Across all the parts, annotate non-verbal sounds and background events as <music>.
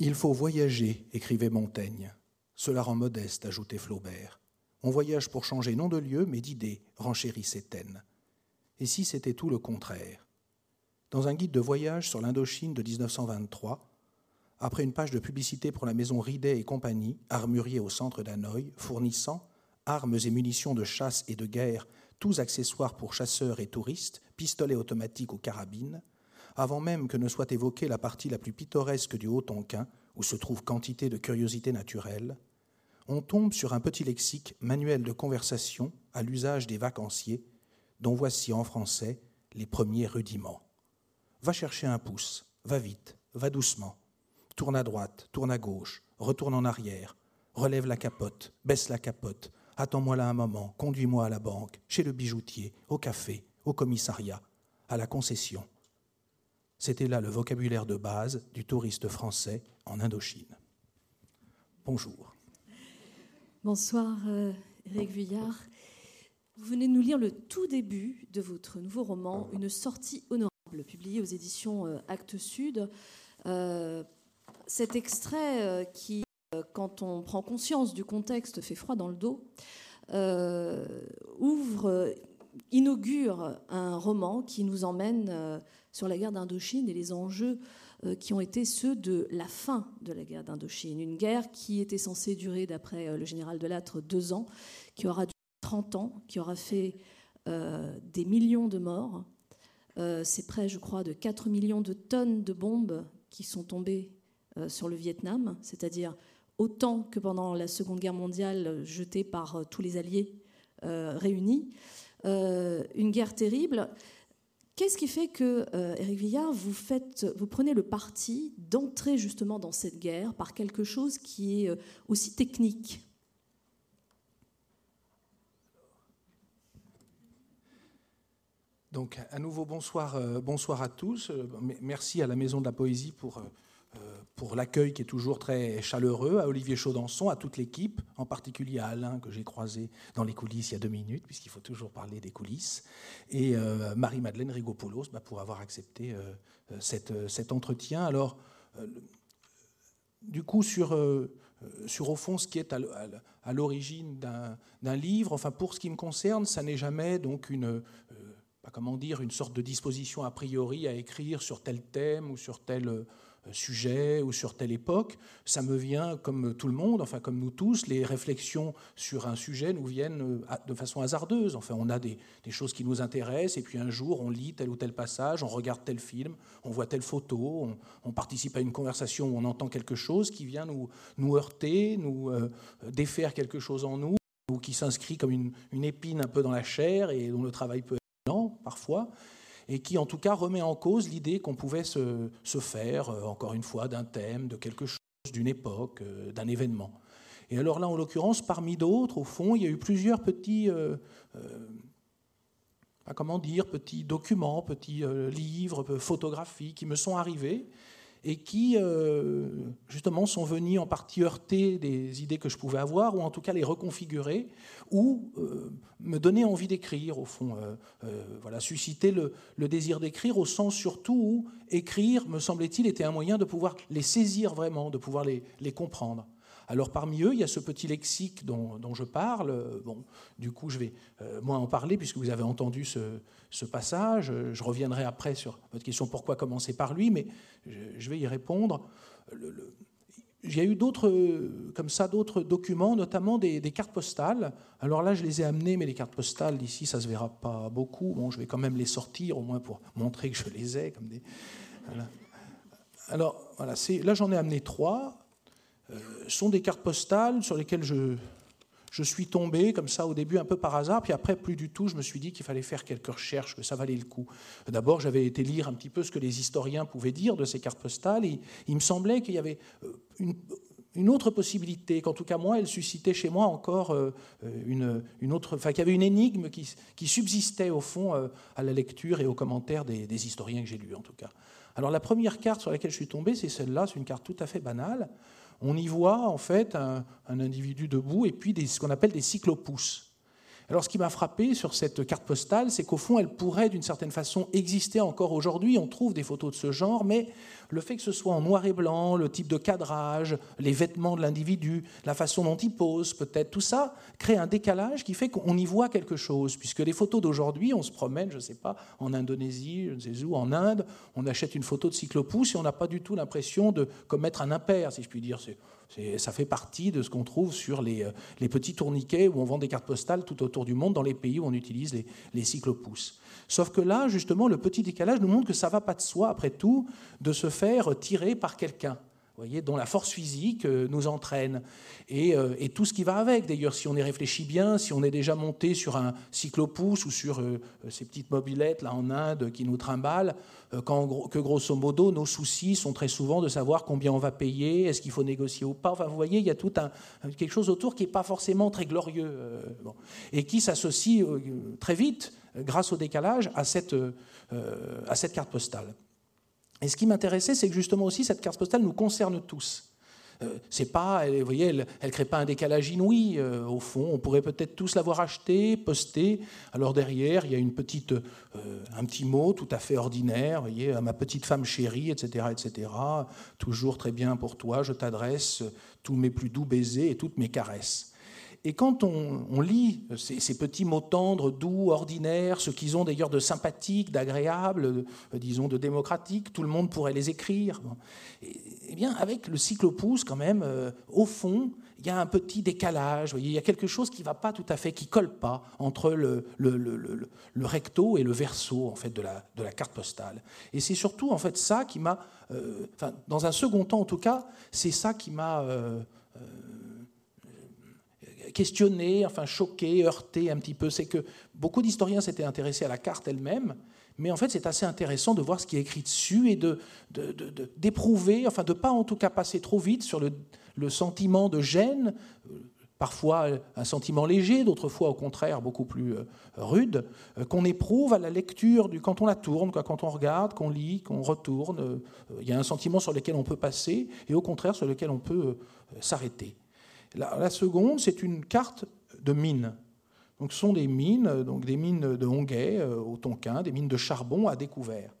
Il faut voyager, écrivait Montaigne. Cela rend modeste, ajoutait Flaubert. On voyage pour changer non de lieu, mais d'idée, renchérissait Taine. Et si c'était tout le contraire? Dans un guide de voyage sur l'Indochine de 1923, après une page de publicité pour la maison Ridet et compagnie, armurier au centre d'Hanoï, fournissant armes et munitions de chasse et de guerre, tous accessoires pour chasseurs et touristes, pistolets automatiques ou carabines, avant même que ne soit évoquée la partie la plus pittoresque du Haut-Tonquin, où se trouve quantité de curiosités naturelles, on tombe sur un petit lexique manuel de conversation à l'usage des vacanciers, dont voici en français les premiers rudiments. Va chercher un pouce, va vite, va doucement, tourne à droite, tourne à gauche, retourne en arrière, relève la capote, baisse la capote, attends-moi là un moment, conduis-moi à la banque, chez le bijoutier, au café, au commissariat, à la concession. C'était là le vocabulaire de base du touriste français en Indochine. Bonjour. Bonsoir, Eric euh, Vuillard. Vous venez de nous lire le tout début de votre nouveau roman, Une sortie honorable, publié aux éditions euh, Actes Sud. Euh, cet extrait qui, quand on prend conscience du contexte, fait froid dans le dos, ouvre, inaugure un roman qui nous emmène sur la guerre d'Indochine et les enjeux euh, qui ont été ceux de la fin de la guerre d'Indochine. Une guerre qui était censée durer, d'après euh, le général Delattre, deux ans, qui aura duré 30 ans, qui aura fait euh, des millions de morts. C'est près, je crois, de 4 millions de tonnes de bombes qui sont tombées sur le Vietnam, c'est-à-dire autant que pendant la Seconde Guerre mondiale jetées par tous les alliés réunis. une guerre terrible Qu'est-ce qui fait que, euh, Éric Villard, vous, prenez le parti d'entrer justement dans cette guerre par quelque chose qui est euh, aussi technique? Donc, à nouveau, bonsoir, euh, à tous. Merci à la Maison de la Poésie pour pour l'accueil qui est toujours très chaleureux, à Olivier Chaudançon, à toute l'équipe, en particulier à Alain que j'ai croisé dans les coulisses il y a deux minutes, puisqu'il faut toujours parler des coulisses, et euh, Marie-Madeleine Rigopoulos bah, pour avoir accepté euh, cet entretien. Alors, du coup, sur, au fond ce qui est à l'origine d'un livre, enfin pour ce qui me concerne, ça n'est jamais donc une pas comment dire, une sorte de disposition a priori à écrire sur tel thème ou sur tel sujet ou sur telle époque, ça me vient comme tout le monde, enfin comme nous tous, les réflexions sur un sujet nous viennent euh, de façon hasardeuse. Enfin, on a des, choses qui nous intéressent et puis un jour on lit tel ou tel passage, on regarde tel film, on voit telle photo, on, participe à une conversation où on entend quelque chose qui vient nous, heurter, nous euh, défaire quelque chose en nous ou qui s'inscrit comme une, une, épine un peu dans la chair et dont le travail peut être lent parfois et qui en tout cas remet en cause l'idée qu'on pouvait se, faire, euh, encore une fois, d'un thème, de quelque chose, d'une époque, euh, d'un événement. Et alors là, en l'occurrence, parmi d'autres, au fond, il y a eu plusieurs petits, euh, comment dire, petits documents, petits livres, photographies qui me sont arrivés et qui, euh, justement, sont venus en partie heurter des idées que je pouvais avoir, ou en tout cas les reconfigurer, ou euh, me donner envie d'écrire, au fond, euh, voilà, susciter le, désir d'écrire, au sens surtout où écrire, me semblait-il, était un moyen de pouvoir les saisir vraiment, de pouvoir les, les comprendre. Alors parmi eux, il y a ce petit lexique dont, je parle. Bon, du coup, je vais euh, moi en parler puisque vous avez entendu ce, passage. Je reviendrai après sur votre question pourquoi commencer par lui, mais je, vais y répondre. il y a eu d'autres, comme ça, d'autres documents, notamment des, cartes postales. Alors là, je les ai amenées, mais les cartes postales d'ici, ça se verra pas beaucoup. Bon, je vais quand même les sortir, au moins pour montrer que je les ai. Comme des... Alors voilà, là j'en ai amené trois. Euh, sont des cartes postales sur lesquelles je, je suis tombé comme ça au début un peu par hasard, puis après plus du tout, je me suis dit qu'il fallait faire quelques recherches, que ça valait le coup. D'abord, j'avais été lire un petit peu ce que les historiens pouvaient dire de ces cartes postales, et il me semblait qu'il y avait euh, une, une autre possibilité, qu'en tout cas moi, elle suscitait chez moi encore euh, une, une autre, enfin qu'il y avait une énigme qui, qui subsistait au fond à la lecture et aux commentaires des, des historiens que j'ai lus en tout cas. Alors la première carte sur laquelle je suis tombé, c'est celle-là, c'est une carte tout à fait banale on y voit en fait un, individu debout et puis ce qu'on appelle des cyclopousses. Alors ce qui m'a frappé sur cette carte postale, c'est qu'au fond, elle pourrait d'une certaine façon exister encore aujourd'hui. On trouve des photos de ce genre, mais le fait que ce soit en noir et blanc, le type de cadrage, les vêtements de l'individu, la façon dont il pose, peut-être, tout ça crée un décalage qui fait qu'on y voit quelque chose. Puisque les photos d'aujourd'hui, on se promène, je ne sais pas, en Indonésie, je ne sais où, en Inde, on achète une photo de cyclopousse et on n'a pas du tout l'impression de commettre un impair, si je puis dire ça fait partie de ce qu'on trouve sur euh, les, petits tourniquets où on vend des cartes postales tout autour du monde dans les pays où on utilise les, les cyclopousses. Sauf que là, justement, le petit décalage nous montre que ça ne va pas de soi, après tout, de se faire tirer par quelqu'un voyez, dont la force physique euh, nous entraîne. Euh, et, tout ce qui va avec. D'ailleurs, si on y réfléchit bien, si on est déjà monté sur un cyclopousse ou sur euh, ces petites mobilettes là en Inde qui nous trimballent, que grosso modo, nos soucis sont très souvent de savoir combien on va payer, est-ce qu'il faut négocier ou pas. Enfin, vous voyez, il y a tout un, quelque chose autour qui n'est pas forcément très glorieux et qui s'associe très vite, grâce au décalage, à cette, à cette carte postale. Et ce qui m'intéressait, c'est que justement aussi, cette carte postale nous concerne tous. Euh, c'est pas, vous voyez, elle ne crée pas un décalage inouï. Euh, au fond, on pourrait peut-être tous l'avoir acheté, posté. Alors derrière, il y a une petite, euh, un petit mot tout à fait ordinaire, vous voyez, à ma petite femme chérie, etc., etc. Toujours très bien pour toi, je t'adresse tous mes plus doux baisers et toutes mes caresses. Et quand on, lit ces, petits mots tendres, doux, ordinaires, ce qu'ils ont d'ailleurs de sympathique, d'agréable, disons de démocratique, tout le monde pourrait les écrire. Eh bien, avec le cyclopousse, quand même, euh, au fond, il y a un petit décalage. il y a quelque chose qui ne va pas tout à fait, qui colle pas entre le, recto et le verso en fait de la, carte postale. Et c'est surtout en fait ça qui m'a, euh, dans un second temps en tout cas, c'est ça qui m'a euh, questionné, enfin choqué, heurté un petit peu, c'est que beaucoup d'historiens s'étaient intéressés à la carte elle-même, mais en fait c'est assez intéressant de voir ce qui est écrit dessus et de, d'éprouver, enfin de ne pas en tout cas passer trop vite sur le, sentiment de gêne, euh, parfois un sentiment léger, d'autres fois au contraire beaucoup plus euh, rude, euh, qu'on éprouve à la lecture, du, quand on la tourne, quand on regarde, qu'on lit, qu'on retourne. Il y a un sentiment sur lequel on peut passer et au contraire sur lequel on peut s'arrêter. La, seconde, c'est une carte de mines. Donc, ce sont des mines, donc des mines de Honguet euh, au Tonkin, des mines de charbon à découvert.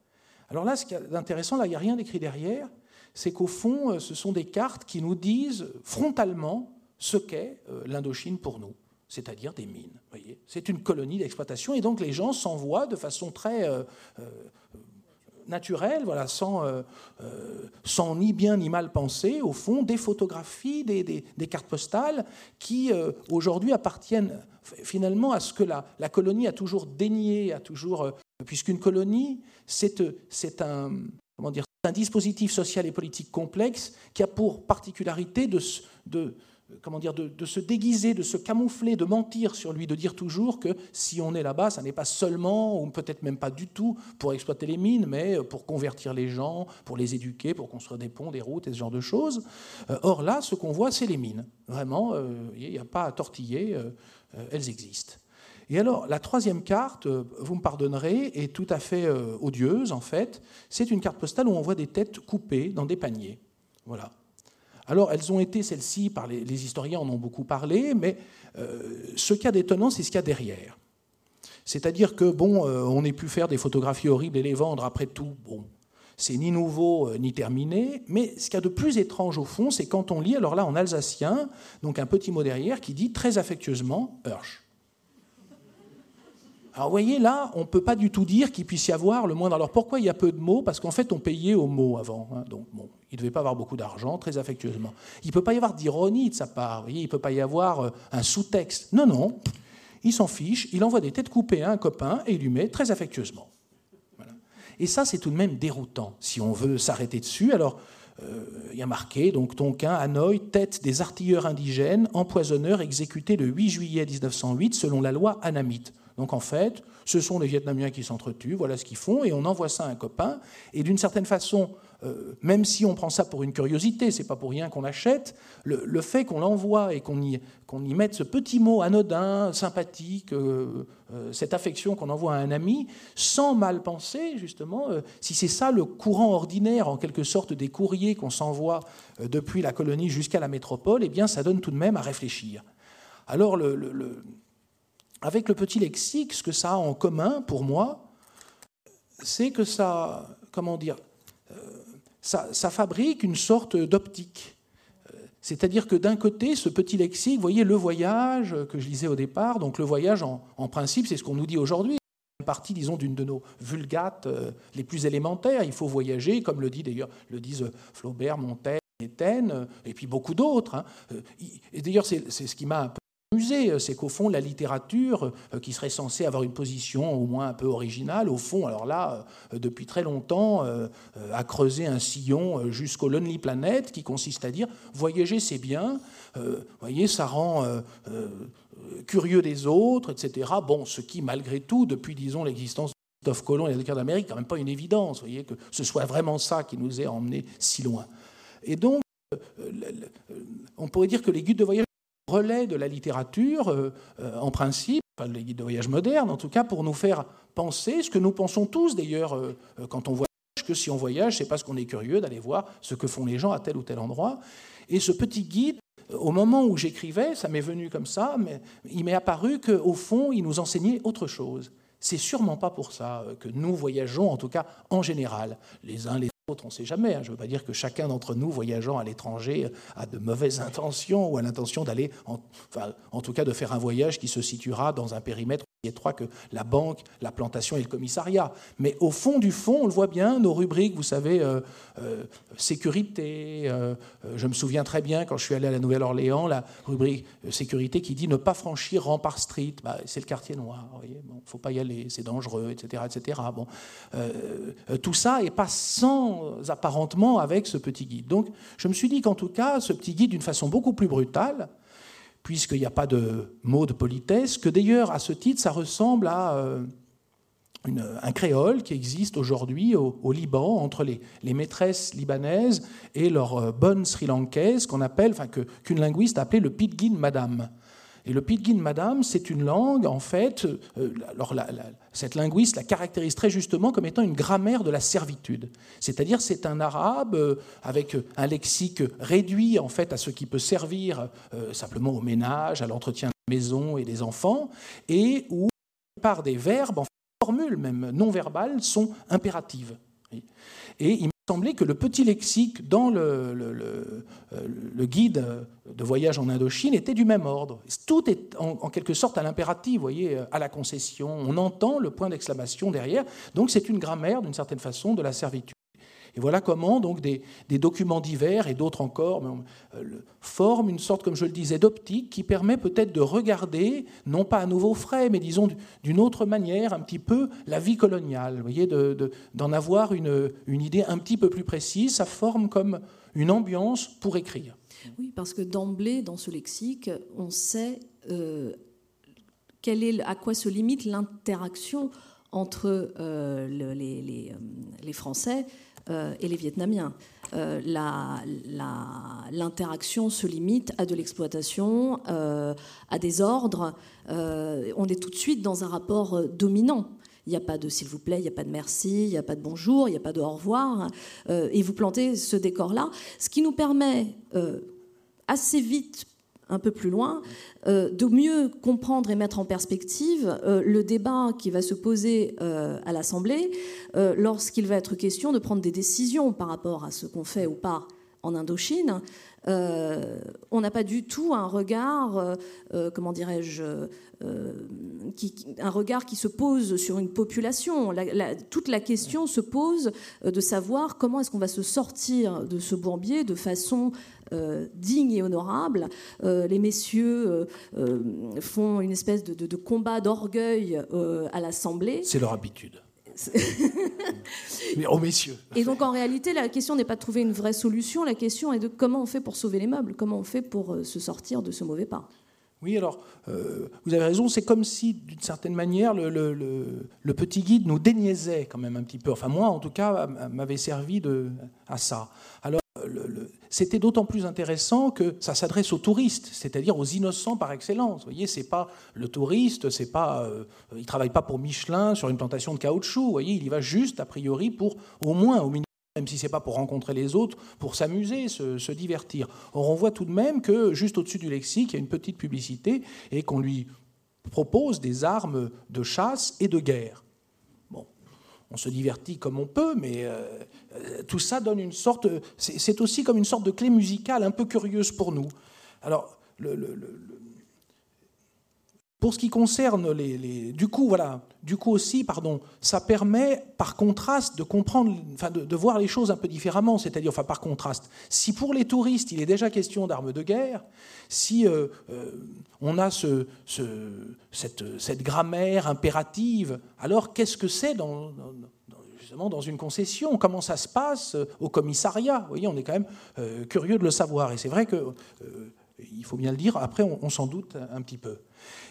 Alors là, ce qui est intéressant, là, il n'y a rien d'écrit derrière, c'est qu'au fond, euh, ce sont des cartes qui nous disent frontalement ce qu'est euh, l'Indochine pour nous, c'est-à-dire des mines. C'est une colonie d'exploitation et donc les gens s'envoient de façon très naturel, voilà, sans, euh, euh, sans ni bien ni mal penser, au fond, des photographies, des, cartes postales qui euh, aujourd'hui appartiennent finalement à ce que la, colonie a toujours dénié, a toujours, puisqu'une colonie, c'est un, dispositif social et politique complexe qui a pour particularité de comment dire, de, se déguiser, de se camoufler, de mentir sur lui, de dire toujours que si on est là-bas, ça n'est pas seulement, ou peut-être même pas du tout, pour exploiter les mines, mais pour convertir les gens, pour les éduquer, pour construire des ponts, des routes et ce genre de choses. Euh, or là, ce qu'on voit, c'est les mines. Vraiment, euh, il n'y a pas à tortiller, euh, elles existent. Et alors, la troisième carte, vous me pardonnerez, est tout à fait odieuse, en fait. C'est une carte postale où on voit des têtes coupées dans des paniers. Voilà. Alors, elles ont été, celles-ci, par les, historiens en ont beaucoup parlé, mais euh, ce qu'il y a d'étonnant, c'est ce qu'il y a derrière. C'est-à-dire que, bon, euh, on ait pu faire des photographies horribles et les vendre, après tout, bon, c'est ni nouveau euh, ni terminé, mais ce qu'il y a de plus étrange au fond, c'est quand on lit, alors là en alsacien, donc un petit mot derrière qui dit très affectueusement Hirsch. Alors vous voyez, là, on ne peut pas du tout dire qu'il puisse y avoir le moindre. Alors pourquoi il y a peu de mots? Parce qu'en fait, on payait au mot avant. Hein. donc bon, il ne devait pas avoir beaucoup d'argent, très affectueusement. Il ne peut pas y avoir d'ironie de sa part. Voyez, il ne peut pas y avoir euh, un sous-texte. Non, non. Il s'en fiche, il envoie des têtes coupées à un copain et il lui met très affectueusement. Et ça, c'est tout de même déroutant, si on veut s'arrêter dessus. Alors, euh, il y a marqué, donc Tonkin, Hanoï, tête des artilleurs indigènes, empoisonneurs exécutés le 8 juillet 1908 selon la loi anamite. Donc en fait, ce sont les Vietnamiens qui s'entretuent, voilà ce qu'ils font, et on envoie ça à un copain. Et d'une certaine façon, euh, même si on prend ça pour une curiosité, c'est pas pour rien qu'on achète, le, fait qu'on l'envoie et qu'on y, qu'on y, mette ce petit mot anodin, sympathique, euh, euh, cette affection qu'on envoie à un ami, sans mal penser, justement, si c'est ça le courant ordinaire, en quelque sorte, des courriers qu'on s'envoie depuis la colonie jusqu'à la métropole, eh bien ça donne tout de même à réfléchir. Alors le avec le petit lexique, ce que ça a en commun pour moi, c'est que ça, comment dire, euh, ça, fabrique une sorte d'optique. Euh, c'est-à-dire que d'un côté, ce petit lexique, vous voyez, le voyage que je lisais au départ, donc le voyage, en, en principe, c'est ce qu'on nous dit aujourd'hui partie, disons, d'une de nos vulgates euh, les plus élémentaires. Il faut voyager, comme le dit d'ailleurs, le disent Flaubert, Montaigne, Étienne, et puis beaucoup d'autres. Hein. Et d'ailleurs, c'est ce qui m'a un peu euh, c'est qu'au fond, la littérature, euh, qui serait censée avoir une position au moins un peu originale, au fond, alors là, euh, depuis très longtemps, a creusé un sillon jusqu'au Lonely Planet, qui consiste à dire voyager, c'est bien, voyez, ça rend curieux des autres, etc. Bon, ce qui, malgré tout, depuis, disons, l'existence de Christophe Colomb et les découvertes d'Amérique, quand même pas une évidence, vous voyez, que ce soit vraiment ça qui nous ait emmenés si loin. Et donc, on pourrait dire que les guides de voyage relais de la littérature, euh, euh, en principe, enfin, les guides de voyage modernes, en tout cas, pour nous faire penser ce que nous pensons tous d'ailleurs euh, quand on voyage, que si on voyage, c'est parce qu'on est curieux d'aller voir ce que font les gens à tel ou tel endroit. Et ce petit guide, au moment où j'écrivais, ça m'est venu comme ça, mais il m'est apparu qu'au fond, il nous enseignait autre chose. C'est sûrement pas pour ça que nous voyageons, en tout cas en général, les uns les on ne sait jamais. Hein. Je ne veux pas dire que chacun d'entre nous, voyageant à l'étranger, a de mauvaises intentions ou a l'intention d'aller, enfin, en tout cas de faire un voyage qui se situera dans un périmètre étroit que la banque, la plantation et le commissariat. Mais au fond du fond, on le voit bien, nos rubriques, vous savez, euh, euh, sécurité. Euh, je me souviens très bien quand je suis allé à la Nouvelle-Orléans, la rubrique sécurité qui dit ne pas franchir Rempart Street. Bah, c'est le quartier noir, il ne faut pas y aller, c'est dangereux, etc. etc. Bon, tout ça n'est pas sans apparentement avec ce petit guide. Donc je me suis dit qu'en tout cas, ce petit guide, d'une façon beaucoup plus brutale, puisqu'il n'y a pas de mot de politesse, que d'ailleurs, à ce titre, ça ressemble à euh, un créole qui existe aujourd'hui au, Liban entre les, maîtresses libanaises et leurs euh, bonnes sri-lankaises, qu'on appelle, enfin, qu'une linguiste appelait le Pidgin Madame. Et le Pidgin Madame, c'est une langue, en fait, euh, alors cette linguiste la caractérise très justement comme étant une grammaire de la servitude. C'est-à-dire, c'est un arabe euh, avec un lexique réduit, en fait, à ce qui peut servir euh, simplement au ménage, à l'entretien de la maison et des enfants, et où, par des verbes, en formules même non verbales, sont impératives. Et semblait que le petit lexique dans le, le, guide de voyage en Indochine était du même ordre. Tout est en, en quelque sorte à l'impératif, voyez, à la concession. On entend le point d'exclamation derrière. Donc c'est une grammaire, d'une certaine façon, de la servitude. Et voilà comment donc des, documents divers et d'autres encore euh, forment une sorte, comme je le disais, d'optique qui permet peut-être de regarder, non pas à nouveau frais, mais disons d'une autre manière, un petit peu la vie coloniale, vous voyez, d'en avoir une, idée un petit peu plus précise. Ça forme comme une ambiance pour écrire. Oui, parce que d'emblée, dans ce lexique, on sait euh, à quoi se limite l'interaction entre euh, les, Français et les Vietnamiens. Euh, l'interaction se limite à de l'exploitation, euh, à des ordres. on est tout de suite dans un rapport dominant. Il n'y a pas de s'il vous plaît, il n'y a pas de merci, il n'y a pas de bonjour, il n'y a pas de au revoir. et vous plantez ce décor-là, ce qui nous permet assez vite un peu plus loin, euh, de mieux comprendre et mettre en perspective euh, le débat qui va se poser euh, à l'Assemblée lorsqu'il va être question de prendre des décisions par rapport à ce qu'on fait ou pas en Indochine. on n'a pas du tout un regard, comment dirais-je, un regard qui se pose sur une population. toute la question se pose de savoir comment est-ce qu'on va se sortir de ce bourbier de façon euh, digne et honorable. Euh, les messieurs euh, font une espèce de, combat d'orgueil à l'Assemblée. C'est leur habitude. <laughs> Mais aux messieurs. Et donc en réalité, la question n'est pas de trouver une vraie solution, la question est de comment on fait pour sauver les meubles, comment on fait pour se sortir de ce mauvais pas. Oui, alors, vous avez raison, c'est comme si, d'une certaine manière, le, le, petit guide nous déniaisait quand même un petit peu. Enfin, moi, en tout cas, m'avait servi de, à ça. Alors, c'était d'autant plus intéressant que ça s'adresse aux touristes, c'est-à-dire aux innocents par excellence. Vous voyez, c'est pas le touriste, c'est pas, euh, il travaille pas pour Michelin sur une plantation de caoutchouc. Vous voyez, il y va juste a priori pour au moins, au minimum, même si c'est pas pour rencontrer les autres, pour s'amuser, se, se, divertir. Or, on voit tout de même que juste au-dessus du lexique, il y a une petite publicité et qu'on lui propose des armes de chasse et de guerre. On se divertit comme on peut, mais tout ça donne une sorte. C'est aussi comme une sorte de clé musicale un peu curieuse pour nous. Alors, le, pour ce qui concerne les, du coup, voilà, du coup aussi, pardon, ça permet par contraste de comprendre, enfin de, voir les choses un peu différemment. C'est-à-dire, enfin par contraste, si pour les touristes il est déjà question d'armes de guerre, si euh, euh, on a ce, cette, grammaire impérative, alors qu'est-ce que c'est dans, justement dans une concession? Comment ça se passe au commissariat? Vous voyez, on est quand même euh, curieux de le savoir. Et c'est vrai que il faut bien le dire. Après, on s'en doute un petit peu.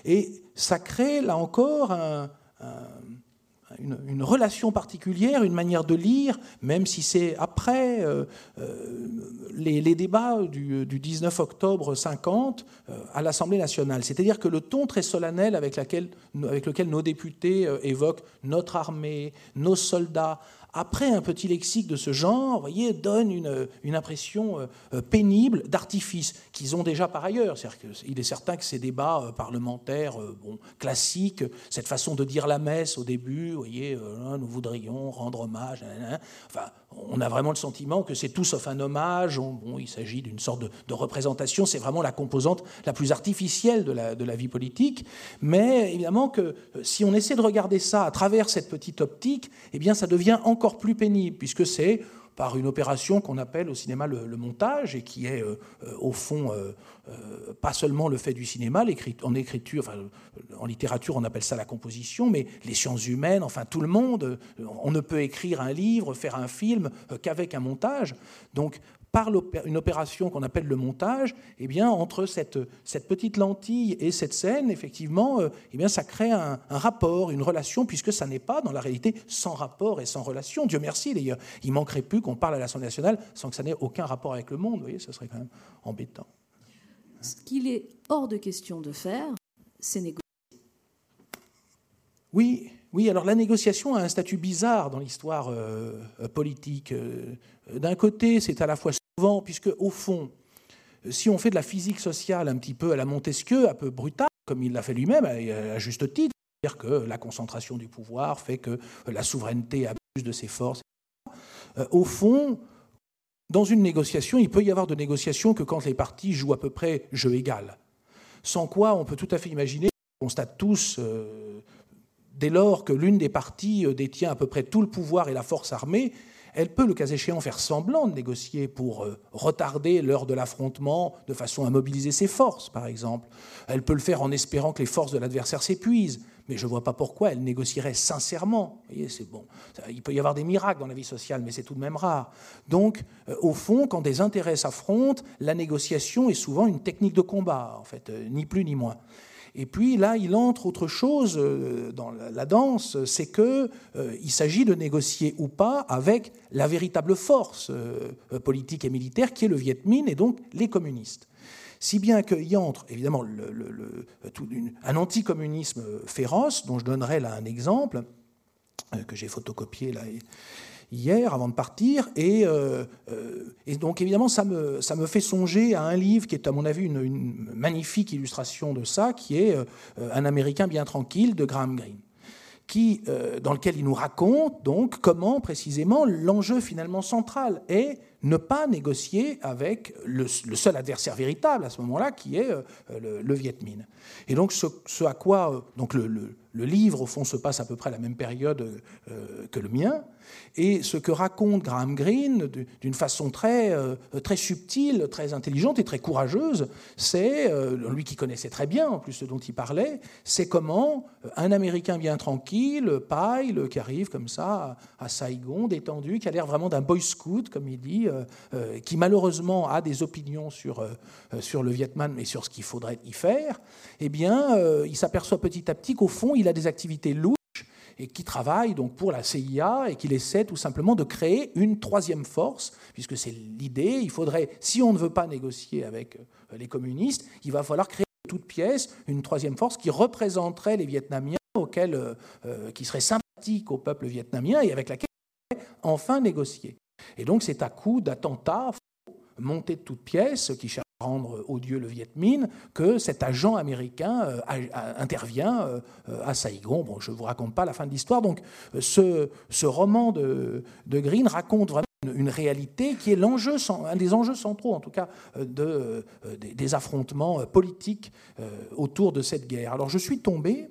Et ça crée, là encore, une, relation particulière, une manière de lire, même si c'est après euh, euh, les, débats du, 19 octobre 50 euh, à l'Assemblée nationale. C'est-à-dire que le ton très solennel avec, avec lequel nos députés évoquent notre armée, nos soldats, après un petit lexique de ce genre, voyez, donne une, impression euh, pénible d'artifice qu'ils ont déjà par ailleurs. il est certain que ces débats euh, parlementaires euh, bon, classiques, cette façon de dire la messe au début, voyez, hein, nous voudrions rendre hommage, enfin, on a vraiment le sentiment que c'est tout sauf un hommage. bon, il s'agit d'une sorte de, représentation. C'est vraiment la composante la plus artificielle de la, de la, vie politique. Mais évidemment que euh, si on essaie de regarder ça à travers cette petite optique, eh bien, ça devient encore plus pénible, puisque c'est par une opération qu'on appelle au cinéma le, montage et qui est euh, euh, au fond euh, pas seulement le fait du cinéma, en écriture, en littérature on appelle ça la composition, mais les sciences humaines, enfin tout le monde, on ne peut écrire un livre, faire un film qu'avec un montage. Donc par une opération qu'on appelle le montage, eh bien, entre cette, cette, petite lentille et cette scène, effectivement, euh, eh bien, ça crée un, rapport, une relation, puisque ça n'est pas, dans la réalité, sans rapport et sans relation. Dieu merci, d'ailleurs. Il manquerait plus qu'on parle à l'Assemblée nationale sans que ça n'ait aucun rapport avec le monde. Vous voyez, ce serait quand même embêtant. Ce qu'il est hors de question de faire, c'est négocier. Oui, oui, alors la négociation a un statut bizarre dans l'histoire euh, politique. Euh, d'un côté, c'est à la fois souvent, puisque au fond, si on fait de la physique sociale un petit peu à la Montesquieu, un peu brutale, comme il l'a fait lui-même, à juste titre, c'est-à-dire que la concentration du pouvoir fait que la souveraineté abuse de ses forces, euh, au fond, dans une négociation, il peut y avoir de négociations que quand les partis jouent à peu près jeu égal. Sans quoi, on peut tout à fait imaginer, on constate tous, euh, dès lors que l'une des parties euh, détient à peu près tout le pouvoir et la force armée, elle peut, le cas échéant, faire semblant de négocier pour euh, retarder l'heure de l'affrontement de façon à mobiliser ses forces, par exemple. Elle peut le faire en espérant que les forces de l'adversaire s'épuisent. Mais je ne vois pas pourquoi elle négocierait sincèrement. Vous voyez, c'est bon. Il peut y avoir des miracles dans la vie sociale, mais c'est tout de même rare. Donc, euh, au fond, quand des intérêts s'affrontent, la négociation est souvent une technique de combat, en fait, euh, ni plus ni moins. Et puis là, il entre autre chose euh, dans la danse, c'est qu'il euh, s'agit de négocier ou pas avec la véritable force euh, politique et militaire qui est le Viet Minh et donc les communistes. Si bien qu'il y entre évidemment un anticommunisme féroce, dont je donnerai là un exemple, que j'ai photocopié là hier avant de partir. Euh, euh, et, donc évidemment, ça me, ça me fait songer à un livre qui est à mon avis une, magnifique illustration de ça, qui est euh, Un Américain bien tranquille de Graham Greene. Qui, dans lequel il nous raconte donc comment précisément l'enjeu finalement central est ne pas négocier avec le, seul adversaire véritable à ce moment-là, qui est le, Viet Minh. Et donc ce, à quoi donc le, livre au fond se passe à peu près à la même période que le mien, et ce que raconte Graham Greene, d'une façon très, euh, très subtile, très intelligente et très courageuse, c'est, euh, lui qui connaissait très bien en plus ce dont il parlait, c'est comment un Américain bien tranquille, Pyle, qui arrive comme ça à Saigon, détendu, qui a l'air vraiment d'un boy scout, comme il dit, euh, qui malheureusement a des opinions sur, sur le Vietnam et sur ce qu'il faudrait y faire, eh bien, il s'aperçoit petit à petit qu'au fond, il a des activités louches et qui travaille donc pour la CIA et qui essaie tout simplement de créer une troisième force, puisque c'est l'idée, il faudrait, si on ne veut pas négocier avec euh, les communistes, il va falloir créer de toute pièce une troisième force qui représenterait les Vietnamiens, euh, euh, qui serait sympathique au peuple vietnamien et avec laquelle on pourrait enfin négocier. Et donc c'est à coup d'attentats montés de toutes pièces qui cherchent rendre odieux le Viet Minh, que cet agent américain euh, intervient euh, à Saigon. Bon, je ne vous raconte pas la fin de l'histoire. Donc, ce, ce roman de, de, Green raconte vraiment une, réalité qui est l'enjeu, un des enjeux centraux, en tout cas, de, des, affrontements politiques autour de cette guerre. Alors, je suis tombé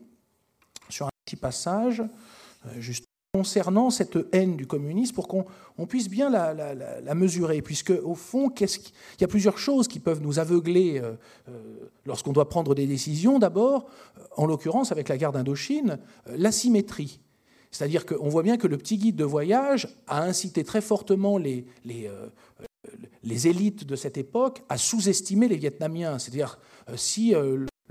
sur un petit passage, juste concernant cette haine du communisme pour qu'on puisse bien la, mesurer, puisque au fond, qu'est-ce il y a plusieurs choses qui peuvent nous aveugler euh, euh, lorsqu'on doit prendre des décisions. D'abord, euh, en l'occurrence avec la guerre d'Indochine, l'asymétrie. C'est-à-dire qu'on voit bien que le petit guide de voyage a incité très fortement les, élites de cette époque à sous-estimer les Vietnamiens. C'est-à-dire, si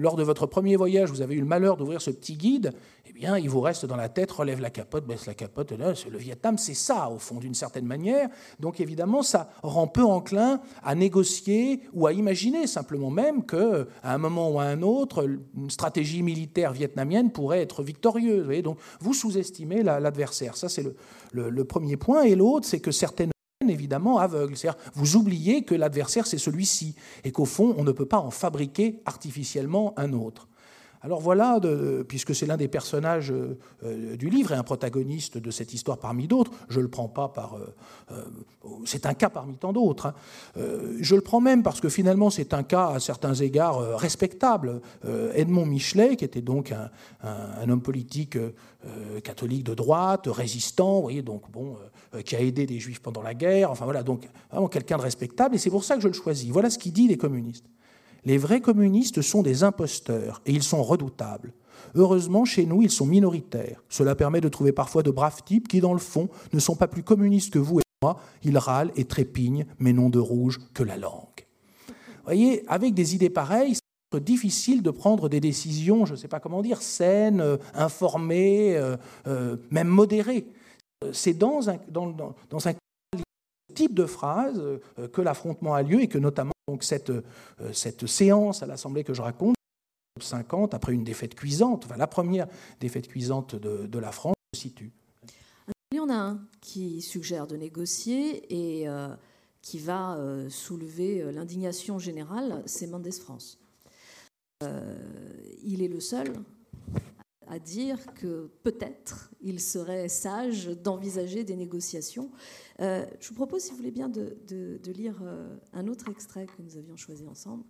lors de votre premier voyage, vous avez eu le malheur d'ouvrir ce petit guide, eh bien, il vous reste dans la tête, relève la capote, baisse la capote. le Vietnam, c'est ça, au fond, d'une certaine manière. Donc, évidemment, ça rend peu enclin à négocier ou à imaginer simplement même qu'à un moment ou à un autre, une stratégie militaire vietnamienne pourrait être victorieuse. Vous Donc, vous sous-estimez l'adversaire. Ça, c'est le premier point. Et l'autre, c'est que certaines évidemment aveugle. C'est-à-dire, vous oubliez que l'adversaire, c'est celui-ci, et qu'au fond, on ne peut pas en fabriquer artificiellement un autre. Alors voilà, puisque c'est l'un des personnages euh, euh, du livre et un protagoniste de cette histoire parmi d'autres, je ne le prends pas par... Euh, c'est un cas parmi tant d'autres. Hein. je le prends même parce que finalement c'est un cas à certains égards respectable. Edmond Michelet, qui était donc un, homme politique catholique de droite, résistant, voyez, donc bon, qui a aidé des juifs pendant la guerre, enfin voilà, donc vraiment quelqu'un de respectable, et c'est pour ça que je le choisis. Voilà ce qu'il dit des communistes. Les vrais communistes sont des imposteurs et ils sont redoutables. Heureusement, chez nous, ils sont minoritaires. Cela permet de trouver parfois de braves types qui, dans le fond, ne sont pas plus communistes que vous et moi. Ils râlent et trépignent, mais n'ont de rouge que la langue. Voyez, avec des idées pareilles, c'est difficile de prendre des décisions, je ne sais pas comment dire, saines, euh, informées, euh, euh, même modérées. C'est dans un, dans, type de phrase que l'affrontement a lieu et que notamment donc cette, euh, cette séance à l'Assemblée que je raconte, 50, après une défaite cuisante, enfin la première défaite cuisante de, la France, se situe. Il y en a un qui suggère de négocier et euh, qui va euh, soulever l'indignation générale, c'est Mendes France. il est le seul à dire que peut-être il serait sage d'envisager des négociations. Euh, je vous propose, si vous voulez bien, de, lire euh, un autre extrait que nous avions choisi ensemble.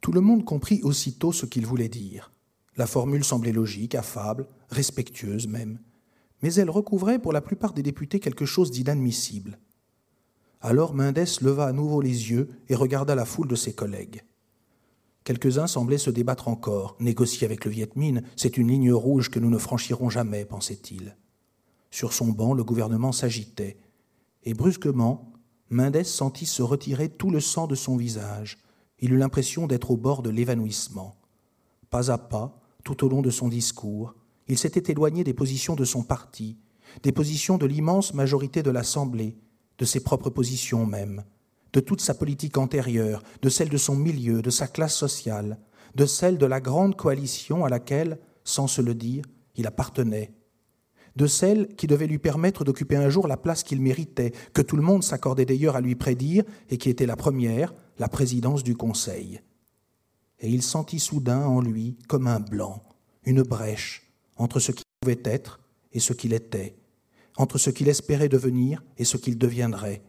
Tout le monde comprit aussitôt ce qu'il voulait dire. La formule semblait logique, affable, respectueuse même mais elle recouvrait pour la plupart des députés quelque chose d'inadmissible. Alors Mendes leva à nouveau les yeux et regarda la foule de ses collègues. Quelques-uns semblaient se débattre encore. Négocier avec le Viet Minh, c'est une ligne rouge que nous ne franchirons jamais, pensait-il. Sur son banc, le gouvernement s'agitait, et brusquement, Mendes sentit se retirer tout le sang de son visage. Il eut l'impression d'être au bord de l'évanouissement. Pas à pas, tout au long de son discours, il s'était éloigné des positions de son parti, des positions de l'immense majorité de l'Assemblée, de ses propres positions même, de toute sa politique antérieure, de celle de son milieu, de sa classe sociale, de celle de la grande coalition à laquelle, sans se le dire, il appartenait, de celle qui devait lui permettre d'occuper un jour la place qu'il méritait, que tout le monde s'accordait d'ailleurs à lui prédire, et qui était la première, la présidence du Conseil. Et il sentit soudain en lui, comme un blanc, une brèche, entre ce qu'il pouvait être et ce qu'il était, entre ce qu'il espérait devenir et ce qu'il deviendrait,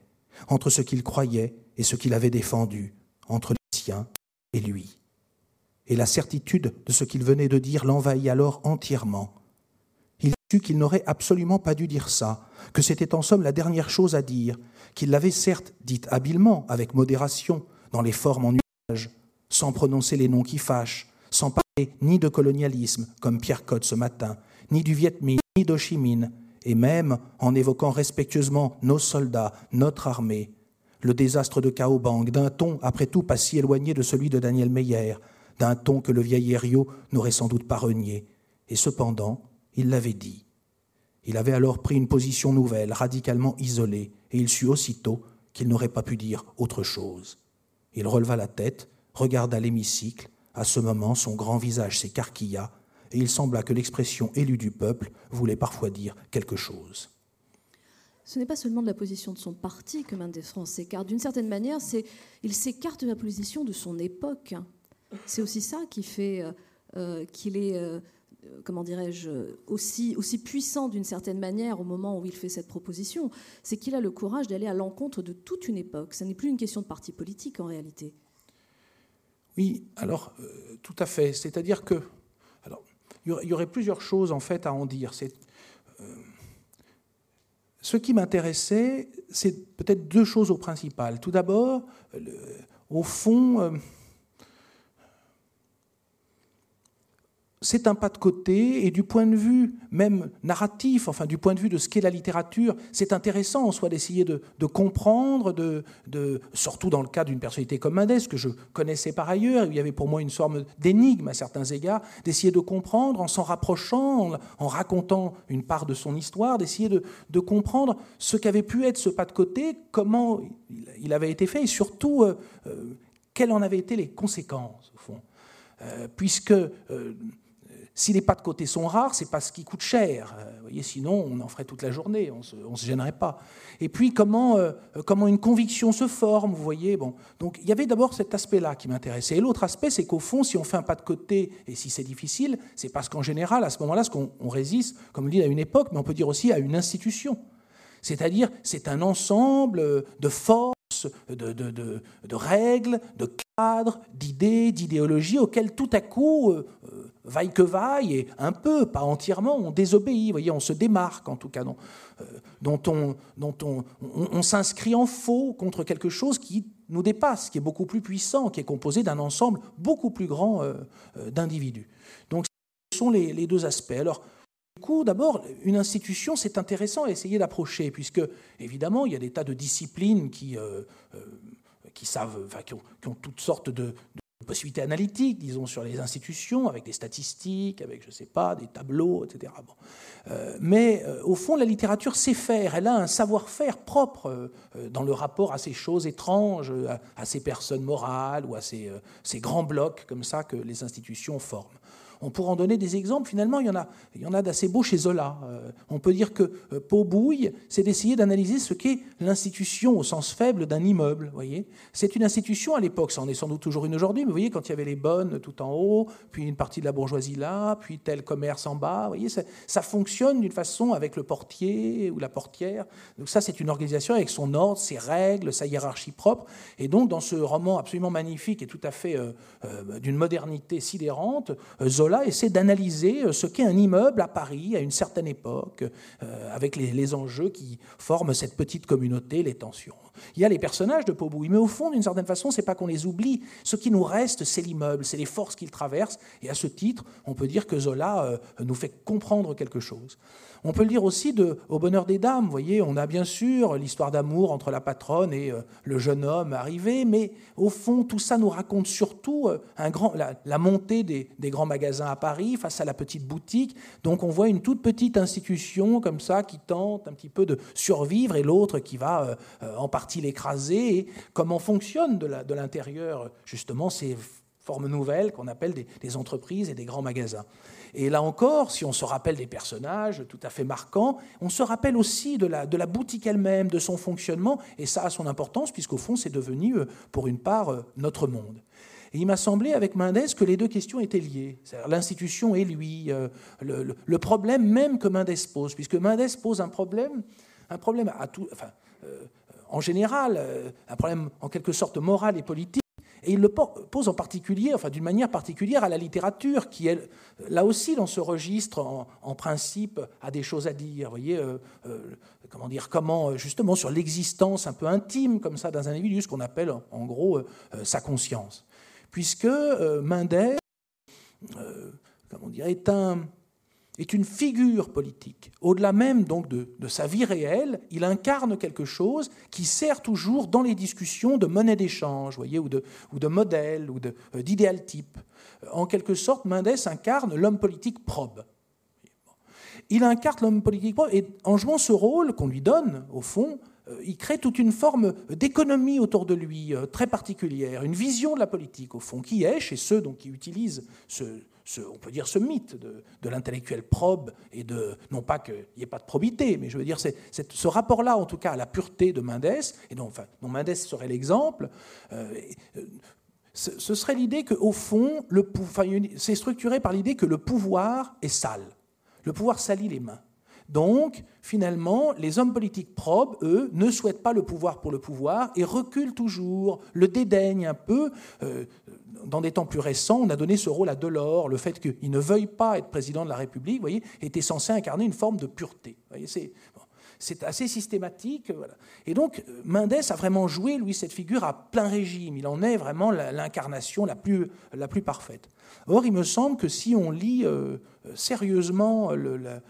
entre ce qu'il croyait et ce qu'il avait défendu, entre les siens et lui. Et la certitude de ce qu'il venait de dire l'envahit alors entièrement. Il sut qu'il n'aurait absolument pas dû dire ça, que c'était en somme la dernière chose à dire, qu'il l'avait certes dite habilement, avec modération, dans les formes en usage, sans prononcer les noms qui fâchent, sans parler ni de colonialisme, comme Pierre Cotte ce matin, ni du Viet Minh, ni d'Ho Chi et même en évoquant respectueusement nos soldats, notre armée, le désastre de Cao Bang, d'un ton, après tout, pas si éloigné de celui de Daniel Meyer, d'un ton que le vieil Herriot n'aurait sans doute pas renié. Et cependant, il l'avait dit. Il avait alors pris une position nouvelle, radicalement isolée, et il sut aussitôt qu'il n'aurait pas pu dire autre chose. Il releva la tête, regarda l'hémicycle, à ce moment, son grand visage s'écarquilla, et il sembla que l'expression élue du peuple voulait parfois dire quelque chose. Ce n'est pas seulement de la position de son parti que Mendes France s'écarte. D'une certaine manière, il s'écarte de la position de son époque. C'est aussi ça qui fait euh, euh, qu'il est, euh, comment dirais-je, aussi, aussi puissant d'une certaine manière au moment où il fait cette proposition. C'est qu'il a le courage d'aller à l'encontre de toute une époque. Ce n'est plus une question de parti politique en réalité. Oui, alors tout à fait. C'est-à-dire que, alors, il y aurait plusieurs choses en fait à en dire. C'est ce qui m'intéressait, c'est peut-être deux choses au principal. Tout d'abord, au fond, c'est un pas de côté, et du point de vue même narratif, enfin du point de vue de ce qu'est la littérature, c'est intéressant en soi d'essayer de, comprendre, de, surtout dans le cas d'une personnalité comme Mendes, que je connaissais par ailleurs, il y avait pour moi une forme d'énigme à certains égards, d'essayer de comprendre en s'en rapprochant, en, racontant une part de son histoire, d'essayer de, comprendre ce qu'avait pu être ce pas de côté, comment il avait été fait, et surtout euh, euh, quelles en avaient été les conséquences, au fond. Euh, puisque si les pas de côté sont rares, c'est parce qu'ils coûtent cher. Euh, voyez, sinon, on en ferait toute la journée, on ne se, gênerait pas. Et puis, comment, euh, comment une conviction se forme, vous voyez. Bon. Donc, il y avait d'abord cet aspect-là qui m'intéressait. Et l'autre aspect, c'est qu'au fond, si on fait un pas de côté, et si c'est difficile, c'est parce qu'en général, à ce moment-là, ce qu'on résiste, comme on dit, à une époque, mais on peut dire aussi à une institution. C'est-à-dire, c'est un ensemble de de, règles, de cadres, d'idées, d'idéologies auxquelles tout à coup euh, vaille que vaille, et un peu, pas entièrement, on désobéit, voyez, on se démarque en tout cas, dont, euh, on, dont on, on, s'inscrit en faux contre quelque chose qui nous dépasse, qui est beaucoup plus puissant, qui est composé d'un ensemble beaucoup plus grand euh, euh, d'individus. Donc ce sont les, les, deux aspects. Alors, d'abord, une institution, c'est intéressant à essayer d'approcher, puisque, évidemment, il y a des tas de disciplines qui, qui savent, enfin, qui, ont, toutes sortes de, possibilités analytiques, disons, sur les institutions, avec des statistiques, avec, je ne sais pas, des tableaux, etc. Euh, mais euh, au fond, la littérature sait faire, elle a un savoir-faire propre euh, dans le rapport à ces choses étranges, à, ces personnes morales ou à ces, ces, grands blocs comme ça que les institutions forment. On pourrait en donner des exemples. Finalement, il y en a, il y en a d'assez beaux chez Zola. Euh, on peut dire que euh, Pau-Bouille, c'est d'essayer d'analyser ce qu'est l'institution au sens faible d'un immeuble. Voyez, c'est une institution à l'époque. Ça en est sans doute toujours une aujourd'hui. Mais vous voyez, quand il y avait les bonnes tout en haut, puis une partie de la bourgeoisie là, puis tel commerce en bas. Vous voyez, ça, fonctionne d'une façon avec le portier ou la portière. Donc ça, c'est une organisation avec son ordre, ses règles, sa hiérarchie propre. Et donc, dans ce roman absolument magnifique et tout à fait euh, d'une modernité sidérante, Zola essaie d'analyser euh, ce qu'est un immeuble à Paris à une certaine époque, euh, avec les, enjeux qui forment cette petite communauté, les tensions. Il y a les personnages de Paubouille, mais au fond, d'une certaine façon, c'est pas qu'on les oublie. Ce qui nous reste, c'est l'immeuble, c'est les forces qu'il traverse. Et à ce titre, on peut dire que Zola euh, nous fait comprendre quelque chose. On peut le dire aussi de, au bonheur des dames. Vous voyez, on a bien sûr l'histoire d'amour entre la patronne et euh, le jeune homme arrivé, mais au fond, tout ça nous raconte surtout euh, la, montée des, grands magasins à Paris face à la petite boutique. Donc on voit une toute petite institution comme ça qui tente un petit peu de survivre et l'autre qui va en partie l'écraser. Et comment fonctionnent de l'intérieur justement ces formes nouvelles qu'on appelle des entreprises et des grands magasins. Et là encore, si on se rappelle des personnages tout à fait marquants, on se rappelle aussi de la, boutique elle-même, de son fonctionnement, et ça a son importance, puisqu'au fond, c'est devenu, euh, pour une part, euh, notre monde. Et il m'a semblé, avec Mendes, que les deux questions étaient liées. L'institution et lui, euh, le, problème même que Mendes pose, puisque Mendes pose un problème, un problème à tout, enfin, en général, un problème en quelque sorte moral et politique, et il le pose en particulier, enfin d'une manière particulière, à la littérature, qui, est là aussi, dans ce registre, en, principe, a des choses à dire. Vous voyez, euh, euh, comment dire, comment, euh, justement, sur l'existence un peu intime, comme ça, d'un individu, ce qu'on appelle, en gros, sa conscience. Puisque Mendes, comment dire, est un est une figure politique. Au-delà même donc de, sa vie réelle, il incarne quelque chose qui sert toujours dans les discussions de monnaie d'échange, voyez, ou de, modèle, ou euh, d'idéal type. En quelque sorte, Mendes incarne l'homme politique probe. Il incarne l'homme politique probe, et en jouant ce rôle qu'on lui donne, au fond, il crée toute une forme d'économie autour de lui très particulière, une vision de la politique au fond, qui est chez ceux donc, qui utilisent ce, on peut dire ce mythe de, l'intellectuel probe et de non pas qu'il n'y ait pas de probité, mais je veux dire c'est, ce rapport-là en tout cas à la pureté de Mendès et dont, enfin, Mendès serait l'exemple. Euh, euh, ce, serait l'idée qu'au fond, c'est structuré par l'idée que le pouvoir est sale. Le pouvoir salit les mains. Donc, finalement, les hommes politiques probes, eux, ne souhaitent pas le pouvoir pour le pouvoir et reculent toujours, le dédaignent un peu. Euh, dans des temps plus récents, on a donné ce rôle à Delors, le fait qu'il ne veuille pas être président de la République, vous voyez, était censé incarner une forme de pureté. C'est, assez systématique. Et donc, Mendès a vraiment joué, lui, cette figure à plein régime. Il en est vraiment l'incarnation la plus, la plus parfaite. Or, il me semble que si on lit euh, sérieusement le,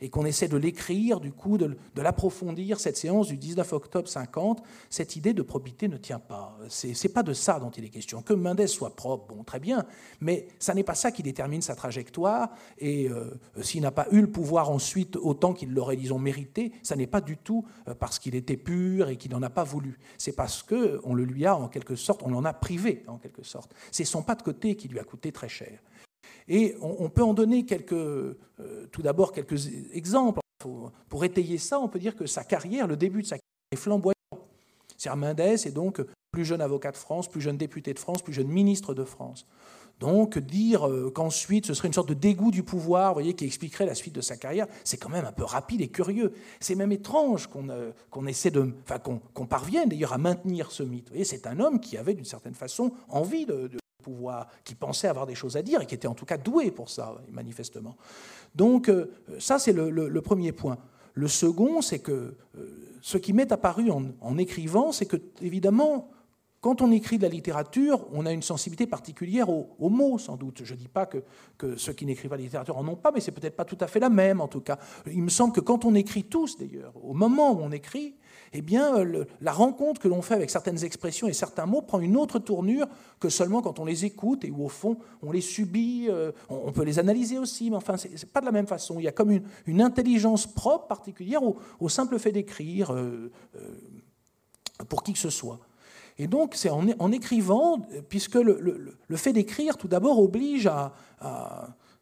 et qu'on essaie de l'écrire, du coup, de, l'approfondir, cette séance du 19 octobre 50, cette idée de probité ne tient pas. C'est n'est pas de ça dont il est question. Que Mendès soit propre, bon, très bien, mais ça n'est pas ça qui détermine sa trajectoire, et euh, s'il n'a pas eu le pouvoir ensuite autant qu'il l'aurait, disons, mérité, ça n'est pas du tout euh, parce qu'il était pur et qu'il n'en a pas voulu. C'est parce qu'on le lui a, en quelque sorte, on l'en a privé, en quelque sorte. C'est son pas de côté qui lui a coûté très cher. Et on, peut en donner quelques, euh, tout d'abord quelques exemples. Pour étayer ça, on peut dire que sa carrière, le début de sa carrière est flamboyant. C'est Mendès est donc plus jeune avocat de France, plus jeune député de France, plus jeune ministre de France. Donc dire euh, qu'ensuite ce serait une sorte de dégoût du pouvoir, vous voyez, qui expliquerait la suite de sa carrière, c'est quand même un peu rapide et curieux. C'est même étrange qu'on euh, essaie de, enfin qu'on parvienne d'ailleurs à maintenir ce mythe. Vous voyez, c'est un homme qui avait d'une certaine façon envie de pouvoir, qui pensait avoir des choses à dire et qui était en tout cas doué pour ça, manifestement. Donc euh, ça, c'est le, premier point. Le second, c'est que ce qui m'est apparu en, écrivant, c'est que, évidemment, quand on écrit de la littérature, on a une sensibilité particulière aux, mots, sans doute. Je ne dis pas que, ceux qui n'écrivent pas de littérature en ont pas, mais c'est peut-être pas tout à fait la même, en tout cas. Il me semble que quand on écrit tous, d'ailleurs, au moment où on écrit, eh bien, euh, la rencontre que l'on fait avec certaines expressions et certains mots prend une autre tournure que seulement quand on les écoute et où, au fond, on les subit. Euh, on peut les analyser aussi, mais enfin, ce n'est pas de la même façon. Il y a comme une, intelligence propre, particulière, au, simple fait d'écrire euh, pour qui que ce soit. Et donc, c'est en, écrivant, puisque le, fait d'écrire, tout d'abord, oblige à,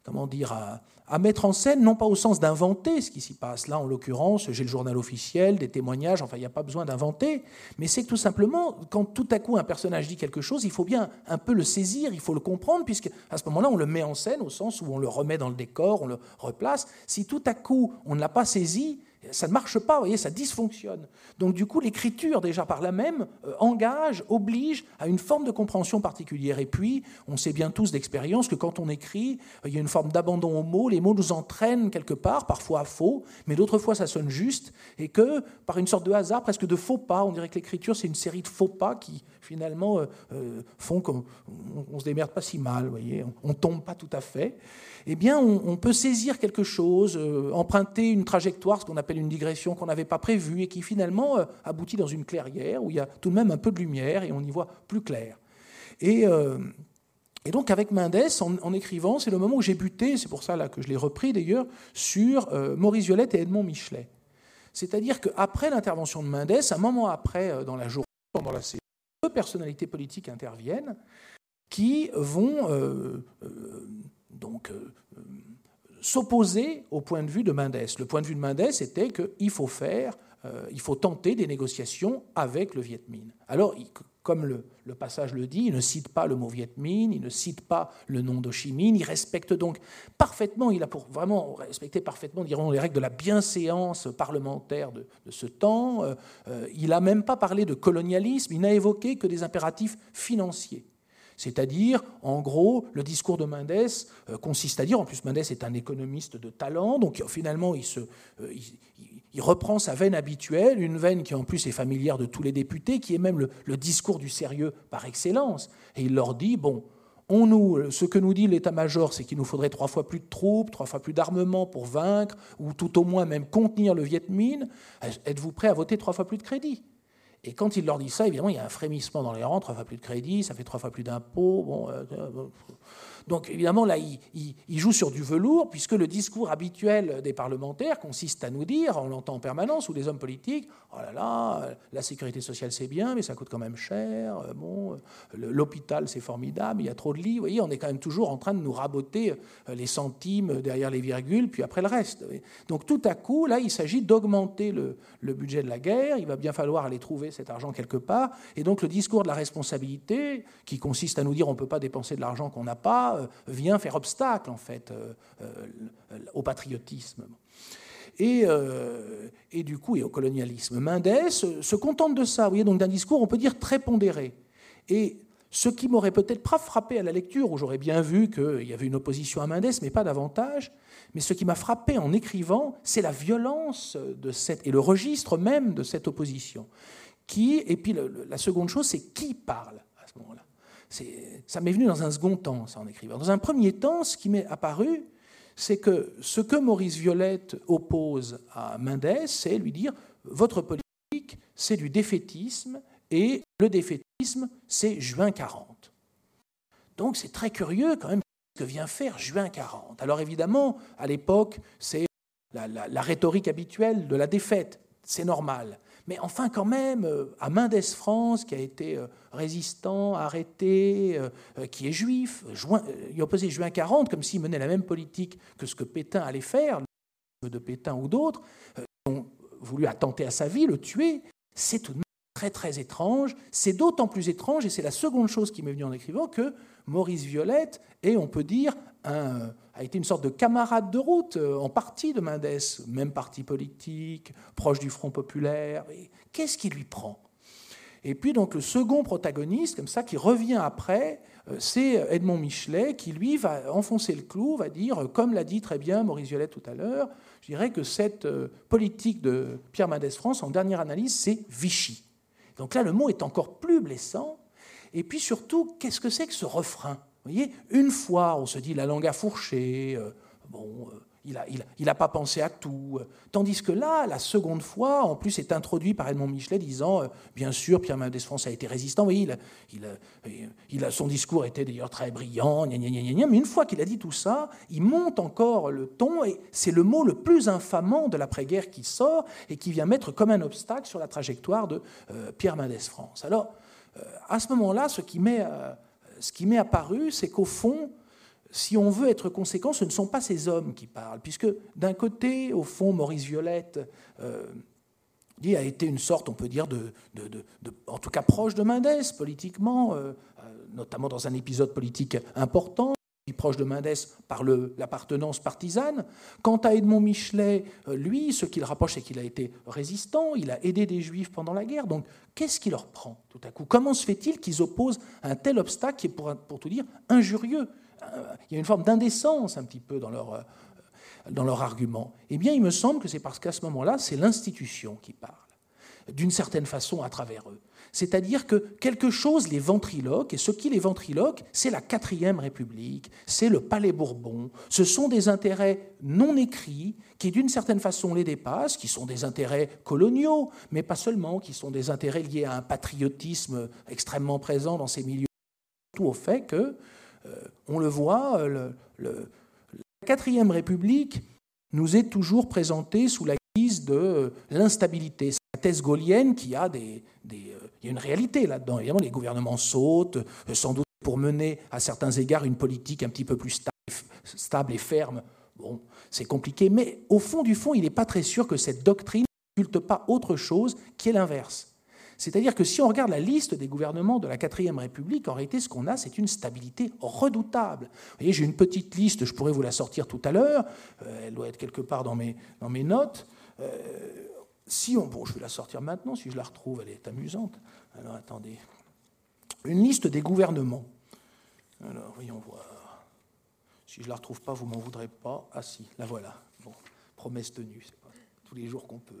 comment dire, à, mettre en scène, non pas au sens d'inventer ce qui s'y passe. Là, en l'occurrence, j'ai le journal officiel, des témoignages, enfin, il n'y a pas besoin d'inventer, mais c'est que tout simplement, quand tout à coup un personnage dit quelque chose, il faut bien un peu le saisir, il faut le comprendre, puisque à ce moment-là, on le met en scène au sens où on le remet dans le décor, on le replace. Si tout à coup, on ne l'a pas saisi, ça ne marche pas, vous voyez, ça dysfonctionne. Donc du coup, l'écriture, déjà par là même, euh, engage, oblige à une forme de compréhension particulière. Et puis, on sait bien tous d'expérience que quand on écrit, euh, il y a une forme d'abandon aux mots, les mots nous entraînent quelque part, parfois à faux, mais d'autres fois ça sonne juste, et que par une sorte de hasard, presque de faux pas, on dirait que l'écriture c'est une série de faux pas qui finalement euh, font qu'on ne se démerde pas si mal, vous voyez, on ne tombe pas tout à fait eh bien, on, peut saisir quelque chose, emprunter une trajectoire, ce qu'on appelle une digression qu'on n'avait pas prévue et qui finalement euh, aboutit dans une clairière où il y a tout de même un peu de lumière et on y voit plus clair. Et, euh, donc, avec Mendès, en, écrivant, c'est le moment où j'ai buté, c'est pour ça là, que je l'ai repris d'ailleurs, sur Maurice Violette et Edmond Michelet. C'est-à-dire qu'après l'intervention de Mendès, un moment après, dans la journée, pendant la séance, deux personnalités politiques interviennent qui vont donc euh, euh, s'opposer au point de vue de Mendès. Le point de vue de Mendès était qu'il faut faire, euh, il faut tenter des négociations avec le Viet Minh. Alors, comme le, passage le dit, il ne cite pas le mot Viet Minh, il ne cite pas le nom d'Ho Chi Minh, il respecte donc parfaitement, il a pour vraiment respecté parfaitement, dirons les règles de la bienséance parlementaire de, ce temps. il n'a même pas parlé de colonialisme, il n'a évoqué que des impératifs financiers. C'est-à-dire, en gros, le discours de Mendès euh, consiste à dire, en plus Mendès est un économiste de talent, donc finalement il, se, euh, il, reprend sa veine habituelle, une veine qui en plus est familière de tous les députés, qui est même le, discours du sérieux par excellence. Et il leur dit, bon, on nous, ce que nous dit l'état-major, c'est qu'il nous faudrait trois fois plus de troupes, trois fois plus d'armement pour vaincre, ou tout au moins même contenir le Viet Minh. Êtes-vous prêt à voter trois fois plus de crédit? Et quand il leur dit ça, évidemment, il y a un frémissement dans les rangs, trois fois plus de crédit, ça fait trois fois plus d'impôts. Euh, euh, Donc évidemment, là, il, joue sur du velours, puisque le discours habituel des parlementaires consiste à nous dire, on l'entend en permanence, ou des hommes politiques, oh là là, la sécurité sociale c'est bien, mais ça coûte quand même cher, euh, bon, euh, l'hôpital c'est formidable, il y a trop de lits, vous voyez, on est quand même toujours en train de nous raboter euh, les centimes derrière les virgules, puis après le reste. Donc tout à coup, là, il s'agit d'augmenter le, budget de la guerre, il va bien falloir aller trouver cet argent quelque part, et donc le discours de la responsabilité, qui consiste à nous dire on ne peut pas dépenser de l'argent qu'on n'a pas, euh, vient faire obstacle, en fait, euh, euh, au patriotisme. Et, et, du coup, et au colonialisme. Mendès se contente de ça, vous voyez, donc d'un discours, on peut dire, très pondéré. Et ce qui m'aurait peut-être pas frappé à la lecture, où j'aurais bien vu qu'il y avait une opposition à Mendès, mais pas davantage, mais ce qui m'a frappé en écrivant, c'est la violence de cette, et le registre même de cette opposition. Qui, et puis la seconde chose, c'est qui parle à ce moment-là ça m'est venu dans un second temps, ça, en écrivant. Dans un premier temps, ce qui m'est apparu, c'est que ce que Maurice Violette oppose à Mendès, c'est lui dire votre politique, c'est du défaitisme, et le défaitisme, c'est juin 40. Donc c'est très curieux quand même ce que vient faire juin 40. Alors évidemment, à l'époque, c'est la, rhétorique habituelle de la défaite, c'est normal. Mais enfin, quand même, euh, à Mendès France, qui a été euh, résistant, arrêté, euh, qui est juif, juin, il opposait juin 40 comme s'il menait la même politique que ce que Pétain allait faire, de Pétain ou d'autres, ont voulu attenter à sa vie, le tuer. C'est tout de même très très étrange. C'est d'autant plus étrange, et c'est la seconde chose qui m'est venue en écrivant, que Maurice Violette est, on peut dire, un, a été une sorte de camarade de route, euh, en partie de Mendès, même parti politique, proche du Front populaire. Qu'est-ce qui lui prend? Et puis donc le second protagoniste, comme ça, qui revient après, euh, c'est Edmond Michelet, qui lui va enfoncer le clou, va dire, comme l'a dit très bien Maurice Violette tout à l'heure, je dirais que cette euh, politique de Pierre Mendès France, en dernière analyse, c'est Vichy. Donc là, le mot est encore plus blessant. Et puis surtout, qu'est-ce que c'est que ce refrain? Vous voyez, une fois, on se dit la langue a fourché, euh, euh, il n'a pas pensé à tout. Tandis que là, la seconde fois, en plus, est introduit par Edmond Michelet disant, euh, bien sûr, Pierre Mendès France a été résistant. Voyez, il, il, son discours était d'ailleurs très brillant, gna, gna, gna, mais une fois qu'il a dit tout ça, il monte encore le ton, et c'est le mot le plus infamant de l'après-guerre qui sort et qui vient mettre comme un obstacle sur la trajectoire de Pierre Mendès France. Alors, à ce moment-là, ce qui met ce qui m'est apparu, c'est qu'au fond, si on veut être conséquent, ce ne sont pas ces hommes qui parlent, puisque d'un côté, au fond, Maurice Violette euh, a été une sorte, on peut dire, de, en tout cas proche de Mendès politiquement, euh, euh, notamment dans un épisode politique important proche de Mendès par l'appartenance partisane. Quant à Edmond Michelet, euh, lui, ce qu'il rapproche, c'est qu'il a été résistant, il a aidé des juifs pendant la guerre. Donc, qu'est-ce qui leur prend tout à coup? Comment se fait-il qu'ils opposent un tel obstacle qui est, pour, pour tout dire, injurieux? Euh, Il y a une forme d'indécence un petit peu dans leur, euh, dans leur argument. Eh bien, il me semble que c'est parce qu'à ce moment-là, c'est l'institution qui parle, d'une certaine façon, à travers eux. C'est-à-dire que quelque chose les ventriloque, et ce qui les ventriloque, c'est la quatrième République, c'est le Palais Bourbon, ce sont des intérêts non écrits qui d'une certaine façon les dépassent, qui sont des intérêts coloniaux, mais pas seulement, qui sont des intérêts liés à un patriotisme extrêmement présent dans ces milieux, tout au fait que, euh, on le voit, la quatrième République nous est toujours présentée sous la guise de l'instabilité. C'est la thèse gaulienne qui a des il y a une réalité là-dedans. Évidemment, les gouvernements sautent, euh, sans doute pour mener à certains égards une politique un petit peu plus stable et ferme. Bon, c'est compliqué, mais au fond du fond, il n'est pas très sûr que cette doctrine n'occulte pas autre chose qui est l'inverse. C'est-à-dire que si on regarde la liste des gouvernements de la quatrième République, en réalité, ce qu'on a, c'est une stabilité redoutable. Vous voyez, j'ai une petite liste, je pourrais vous la sortir tout à l'heure, euh, elle doit être quelque part dans mes, dans mes notes. Euh, si on, bon, je vais la sortir maintenant, si je la retrouve, elle est amusante. Alors attendez. Une liste des gouvernements. Alors, voyons voir. Si je la retrouve pas, vous m'en voudrez pas. Ah si, la voilà. Bon, promesse tenue, c'est pas tous les jours qu'on peut.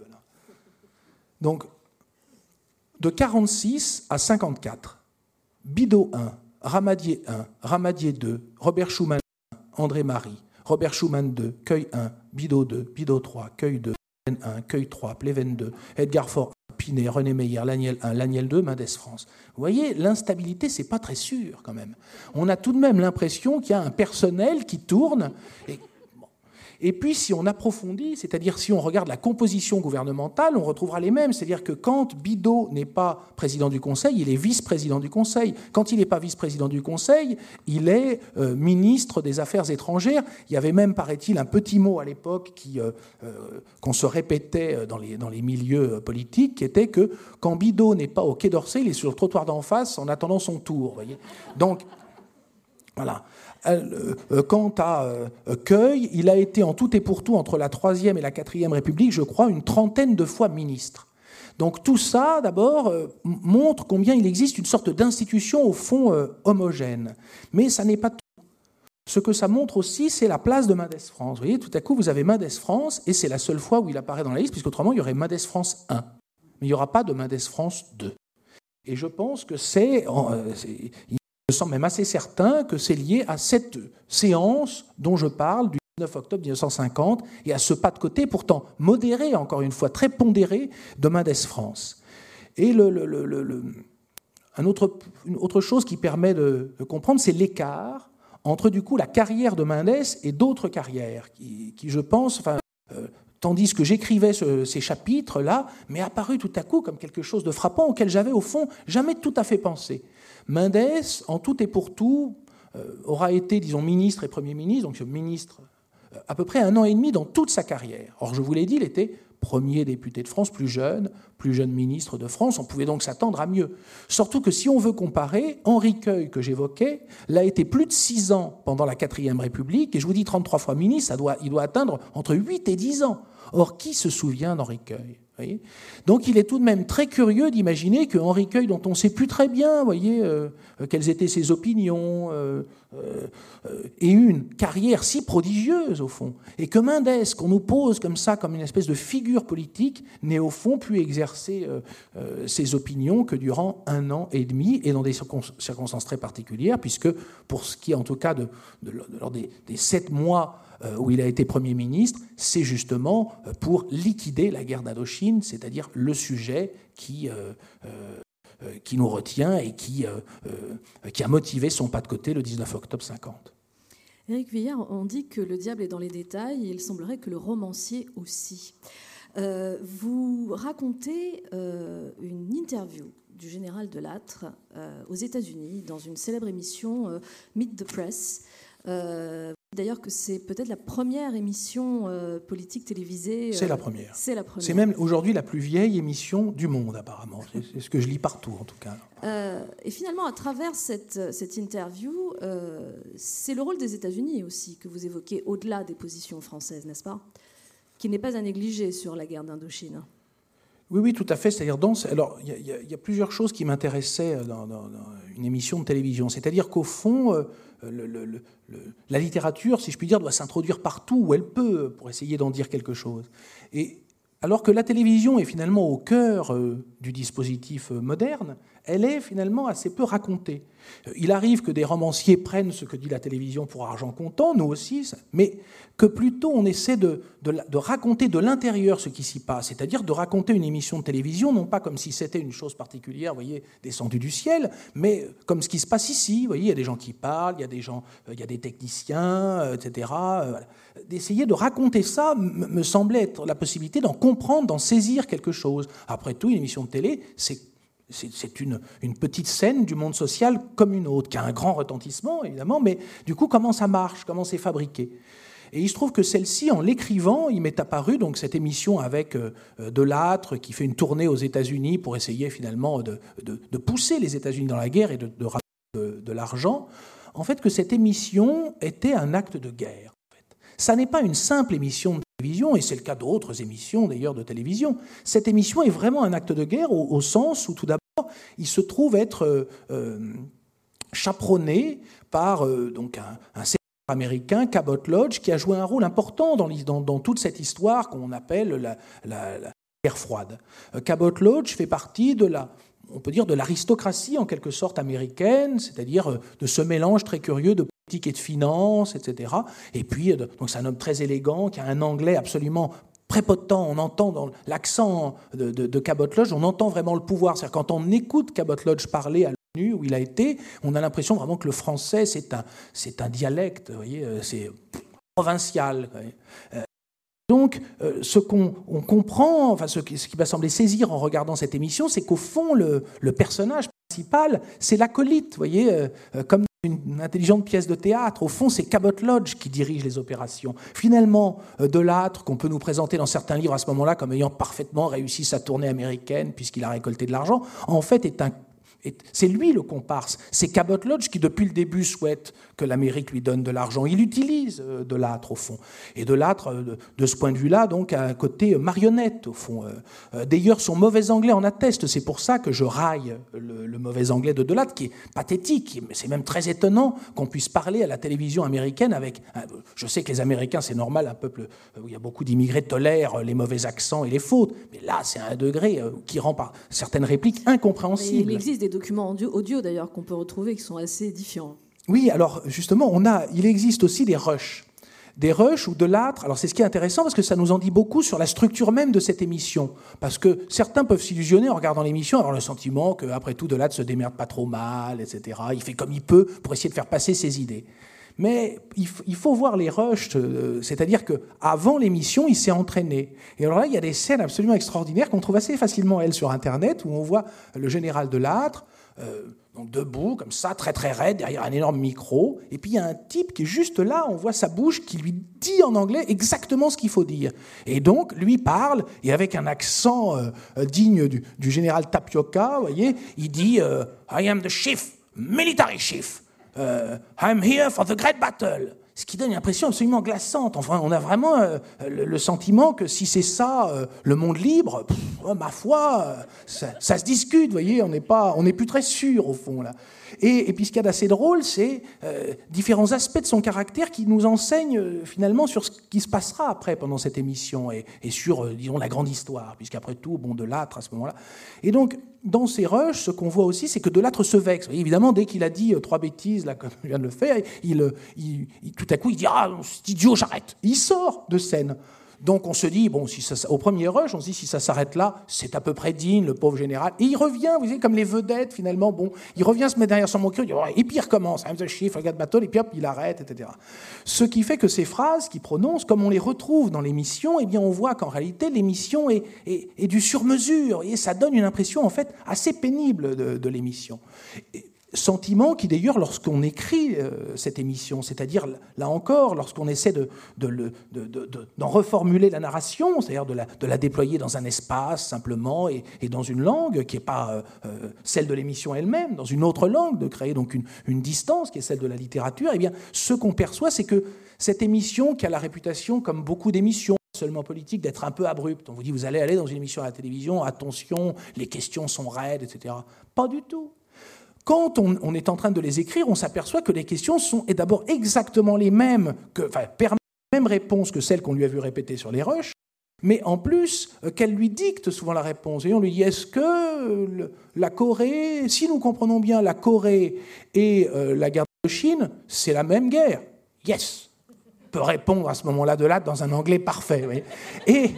Donc, de 46 à 54, Bidot 1, Ramadier 1, Ramadier 2, Robert Schumann 1, André Marie, Robert Schumann 2, Cueil 1, Bidot 2, Bidot 3, Cueil 2, 1, Cueil 3, Pleven 2, Edgar Faure Pinet, René Meyer, Laniel 1, Laniel 2, Mendes France. Vous voyez, l'instabilité, c'est pas très sûr quand même. On a tout de même l'impression qu'il y a un personnel qui tourne et et puis, si on approfondit, c'est-à-dire si on regarde la composition gouvernementale, on retrouvera les mêmes. C'est-à-dire que quand Bidot n'est pas président du Conseil, il est vice-président du Conseil. Quand il n'est pas vice-président du Conseil, il est euh, ministre des Affaires étrangères. Il y avait même, paraît-il, un petit mot à l'époque euh, euh, qu'on se répétait dans les, milieux politiques, qui était que quand Bidot n'est pas au Quai d'Orsay, il est sur le trottoir d'en face en attendant son tour. Donc, voilà. Euh, euh, quant à euh, Cueil, il a été en tout et pour tout, entre la Troisième et la Quatrième République, je crois, une trentaine de fois ministre. Donc tout ça, d'abord, montre combien il existe une sorte d'institution, au fond, homogène. Mais ça n'est pas tout. Ce que ça montre aussi, c'est la place de Mendes France. Vous voyez, tout à coup, vous avez Mendes France, et c'est la seule fois où il apparaît dans la liste, puisqu'autrement, il y aurait Mendes France 1. Mais il n'y aura pas de Mendes France 2. Et je pense que c'est me semble même assez certain que c'est lié à cette séance dont je parle du 9 octobre 1950 et à ce pas de côté pourtant modéré, encore une fois très pondéré, de Mendes France. Et un autre, une autre chose qui permet de, comprendre, c'est l'écart entre du coup la carrière de Mendes et d'autres carrières qui, je pense, euh, tandis que j'écrivais ces chapitres-là, m'est apparu tout à coup comme quelque chose de frappant auquel j'avais au fond jamais tout à fait pensé. Mendes, en tout et pour tout, euh, aura été, disons, ministre et Premier ministre, donc ministre euh, à peu près un an et demi dans toute sa carrière. Or, je vous l'ai dit, il était premier député de France, plus jeune, plus jeune ministre de France. On pouvait donc s'attendre à mieux. Surtout que si on veut comparer, Henri Queuil, que j'évoquais, l'a été plus de six ans pendant la quatrième République, et je vous dis 33 fois ministre, il doit atteindre entre 8 et 10 ans. Or, qui se souvient d'Henri Queuil donc il est tout de même très curieux d'imaginer que Henri Queuil, dont on ne sait plus très bien voyez, euh, euh, quelles étaient ses opinions, euh, ait une carrière si prodigieuse au fond, et que Mendes, qu'on nous pose comme ça, comme une espèce de figure politique, n'ait au fond pu exercer ses opinions que durant un an et demi, et dans des circonstances très particulières, puisque pour ce qui est en tout cas de, des, sept mois euh, où il a été Premier ministre, c'est justement euh, pour liquider la guerre d'Indochine, c'est-à-dire le sujet qui, euh, qui nous retient et qui, qui a motivé son pas de côté le 19 octobre 50. Éric Villard, on dit que le diable est dans les détails et il semblerait que le romancier aussi. vous racontez une interview du général de Lattre aux États-Unis dans une célèbre émission Meet the Press. D'ailleurs, que c'est peut-être la première émission euh, politique télévisée. C'est la euh, première. C'est la première. C'est même aujourd'hui la plus vieille émission du monde, apparemment. C'est ce que je lis partout, en tout cas. Euh, et finalement, à travers cette, cette interview, c'est le rôle des États-Unis aussi que vous évoquez, au-delà des positions françaises, n'est-ce pas? Qui n'est pas à négliger sur la guerre d'Indochine. Oui, oui, tout à fait. C'est-à-dire, dans, alors, il y, a plusieurs choses qui m'intéressaient dans, dans, une émission de télévision. C'est-à-dire qu'au fond le, la littérature, si je puis dire, doit s'introduire partout où elle peut pour essayer d'en dire quelque chose. Et alors que la télévision est finalement au cœur euh, du dispositif euh, moderne, elle est finalement assez peu racontée. Euh, il arrive que des romanciers prennent ce que dit la télévision pour argent comptant, nous aussi, mais que plutôt on essaie de, raconter de l'intérieur ce qui s'y passe, c'est-à-dire de raconter une émission de télévision, non pas comme si c'était une chose particulière, voyez, descendue du ciel, mais comme ce qui se passe ici. Vous voyez, il y a des gens qui parlent, il y a des gens, il y a des techniciens, etc. D'essayer de raconter ça me semblait être la possibilité d'en comprendre, d'en saisir quelque chose. Après tout, une émission de télé, c'est c'est une, petite scène du monde social comme une autre, qui a un grand retentissement, évidemment, mais du coup, comment ça marche, comment c'est fabriqué. Et il se trouve que celle-ci, en l'écrivant, il m'est apparu donc cette émission avec euh, Delattre qui fait une tournée aux États-Unis pour essayer finalement de, pousser les États-Unis dans la guerre et de, de, de l'argent. En fait, que cette émission était un acte de guerre. Ça n'est pas une simple émission de télévision, et c'est le cas d'autres émissions d'ailleurs de télévision. Cette émission est vraiment un acte de guerre au, sens où tout d'abord il se trouve être euh, euh, chaperonné par euh, donc un, un américain, Cabot Lodge, qui a joué un rôle important dans, toute cette histoire qu'on appelle la, la, guerre froide. Cabot Lodge fait partie de la, on peut dire, de l'aristocratie en quelque sorte américaine, c'est-à-dire de ce mélange très curieux de et de finance, etc. Et puis, c'est un homme très élégant, qui a un anglais absolument prépotent, on entend dans l'accent de, Cabot Lodge, on entend vraiment le pouvoir. C'est-à-dire quand on écoute Cabot Lodge parler à l'ONU où il a été, on a l'impression vraiment que le français c'est un, c'est un dialecte, vous voyez, c'est provincial. Donc, euh, ce qu'on comprend, enfin, ce qui, ce qui, va sembler saisir en regardant cette émission, c'est qu'au fond, le, personnage principal, c'est l'acolyte, vous voyez, euh, euh, comme une intelligente pièce de théâtre. Au fond, c'est Cabot Lodge qui dirige les opérations. Finalement, de l'âtre qu'on peut nous présenter dans certains livres à ce moment-là comme ayant parfaitement réussi sa tournée américaine puisqu'il a récolté de l'argent, en fait est un c'est lui le comparse. C'est Cabot Lodge qui, depuis le début, souhaite que l'Amérique lui donne de l'argent. Il utilise euh, de l'âtre, au fond. Et de l'âtre, euh, de ce point de vue-là, donc, a un côté marionnette, au fond. Euh, d'ailleurs, son mauvais anglais en atteste. C'est pour ça que je raille le, mauvais anglais de Delattre, qui est pathétique. C'est même très étonnant qu'on puisse parler à la télévision américaine avec. Je sais que les Américains, c'est normal, un peuple où il y a beaucoup d'immigrés tolèrent les mauvais accents et les fautes. Mais là, c'est un degré qui rend par certaines répliques incompréhensibles. Il existe des documents audio, d'ailleurs qu'on peut retrouver qui sont assez édifiants. Oui, alors justement, on a, il existe aussi des rushs. Des rushs ou de l'âtre. Alors c'est ce qui est intéressant parce que ça nous en dit beaucoup sur la structure même de cette émission. Parce que certains peuvent s'illusionner en regardant l'émission, avoir le sentiment qu'après tout, de l'âtre se démerde pas trop mal, etc. Il fait comme il peut pour essayer de faire passer ses idées. Mais il faut voir les rushs, euh, c'est-à-dire qu'avant l'émission, il s'est entraîné. Et alors là, il y a des scènes absolument extraordinaires qu'on trouve assez facilement, elles, sur Internet, où on voit le général de l'âtre, euh, debout, comme ça, très très raide, derrière un énorme micro. Et puis il y a un type qui est juste là, on voit sa bouche, qui lui dit en anglais exactement ce qu'il faut dire. Et donc, lui parle, et avec un accent euh, digne du, général Tapioca, vous voyez, il dit I am the chief, military chief. Uh, I'm here for the great battle. Ce qui donne une impression absolument glaçante. Enfin, on a vraiment euh, le, sentiment que si c'est ça, euh, le monde libre, oh, ma foi, euh, ça, se discute, vous voyez, on n'est plus très sûr au fond là. Et, puis ce qu'il y a d'assez drôle, c'est différents aspects de son caractère qui nous enseignent finalement sur ce qui se passera après pendant cette émission et, et sur, disons, la grande histoire, puisqu'après tout, bon, de l'âtre à ce moment-là. Et donc, dans ces rushs, ce qu'on voit aussi, c'est que Delattre se vexe. évidemment, dès qu'il a dit euh, trois bêtises, là, <laughs> comme je viens de le faire, tout à coup, il dit Ah, c'est idiot, j'arrête. Il sort de scène. Donc on se dit, bon, si ça, au premier rush, on se dit si ça s'arrête là, c'est à peu près digne, le pauvre général. Et il revient, vous voyez, comme les vedettes finalement, bon, il revient se mettre derrière son mot et puis il recommence, I'm the chief, I got battle, et puis hop, il arrête, etc. Ce qui fait que ces phrases qu'il prononce, comme on les retrouve dans l'émission, eh bien on voit qu'en réalité l'émission est, du sur-mesure, et ça donne une impression en fait assez pénible de l'émission. Sentiment qui d'ailleurs, lorsqu'on écrit euh, cette émission, c'est-à-dire là encore, lorsqu'on essaie d'en de, reformuler la narration, c'est-à-dire de la, déployer dans un espace simplement et, dans une langue qui n'est pas euh, euh, celle de l'émission elle-même, dans une autre langue, de créer donc une, distance qui est celle de la littérature, eh bien, ce qu'on perçoit, c'est que cette émission, qui a la réputation, comme beaucoup d'émissions, seulement politiques, d'être un peu abrupte. On vous dit, vous allez aller dans une émission à la télévision, attention, les questions sont raides, etc. Pas du tout. Quand on, est en train de les écrire, on s'aperçoit que les questions sont d'abord exactement les mêmes, enfin, permettent les mêmes réponses que celles qu'on lui a vu répéter sur les rushs, mais en plus euh, qu'elle lui dicte souvent la réponse. Et on lui dit est-ce que la Corée, si nous comprenons bien la Corée et euh, la guerre de Chine, c'est la même guerre? Yes peut répondre à ce moment-là de là dans un anglais parfait. Et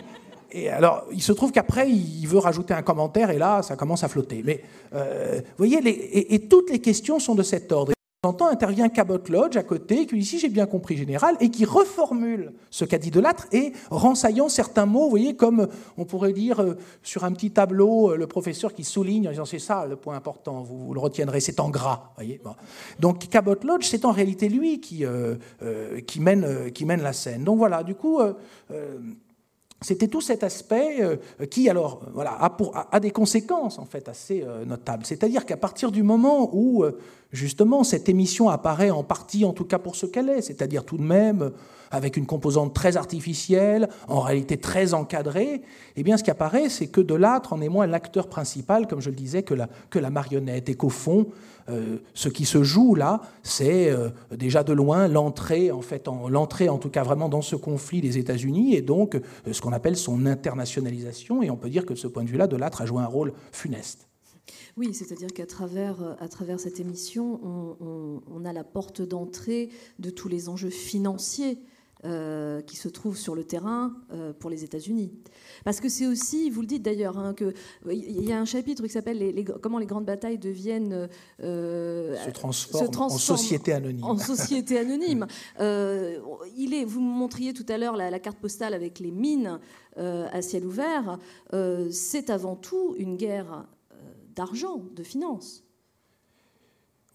et alors, il se trouve qu'après, il veut rajouter un commentaire, et là, ça commence à flotter. Mais, euh, vous voyez, et, toutes les questions sont de cet ordre. Et de temps en temps, intervient Cabot Lodge à côté, qui dit si j'ai bien compris, général, et qui reformule ce qu'a dit Delattre, et rensaillant certains mots, vous voyez, comme on pourrait dire euh, sur un petit tableau, euh, le professeur qui souligne en disant c'est ça le point important, vous, le retiendrez, c'est en gras. Voyez Donc, Cabot Lodge, c'est en réalité lui qui, mène la scène. Donc voilà, du coup c'était tout cet aspect euh, qui, alors, a, des conséquences assez euh, notables. C'est-à-dire qu'à partir du moment où, euh, justement, cette émission apparaît en partie, en tout cas pour ce qu'elle est, c'est-à-dire tout de même avec une composante très artificielle, en réalité très encadrée, eh bien, ce qui apparaît, c'est que de en est moins l'acteur principal, comme je le disais, que la, marionnette, et qu'au fond, euh, ce qui se joue là, c'est euh, déjà de loin l'entrée, en fait, en, l'entrée en tout cas vraiment dans ce conflit des États-Unis et donc euh, ce qu'on appelle son internationalisation. Et on peut dire que de ce point de vue-là, Delattre a joué un rôle funeste. Oui, c'est-à-dire qu'à travers cette émission, on, a la porte d'entrée de tous les enjeux financiers euh, qui se trouve sur le terrain euh, pour les États-Unis. Parce que c'est aussi, vous le dites d'ailleurs, hein, qu'il y a un chapitre qui s'appelle les, Comment les grandes batailles deviennent. se, transforment en société anonyme. En société anonyme. <laughs> il est, vous me montriez tout à l'heure la, carte postale avec les mines à ciel ouvert. c'est avant tout une guerre d'argent, de finances.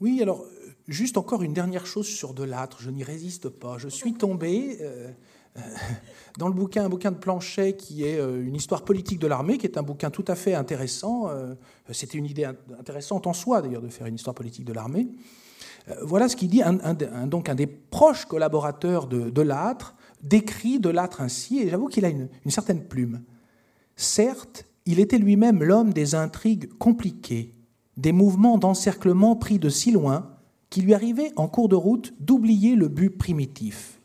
Oui, alors Juste encore une dernière chose sur de l'âtre, je n'y résiste pas. Je suis tombé euh, euh, <laughs> dans le bouquin, un bouquin de Planchet qui est euh, une histoire politique de l'armée, qui est un bouquin tout à fait intéressant. C'était une idée intéressante en soi d'ailleurs de faire une histoire politique de l'armée. Voilà ce qu'il dit, un, donc un des proches collaborateurs de, de l'âtre décrit de l'âtre ainsi, et j'avoue qu'il a une, une certaine plume. Certes, il était lui-même l'homme des intrigues compliquées, des mouvements d'encerclement pris de si loin qu'il lui arrivait en cours de route d'oublier le but primitif.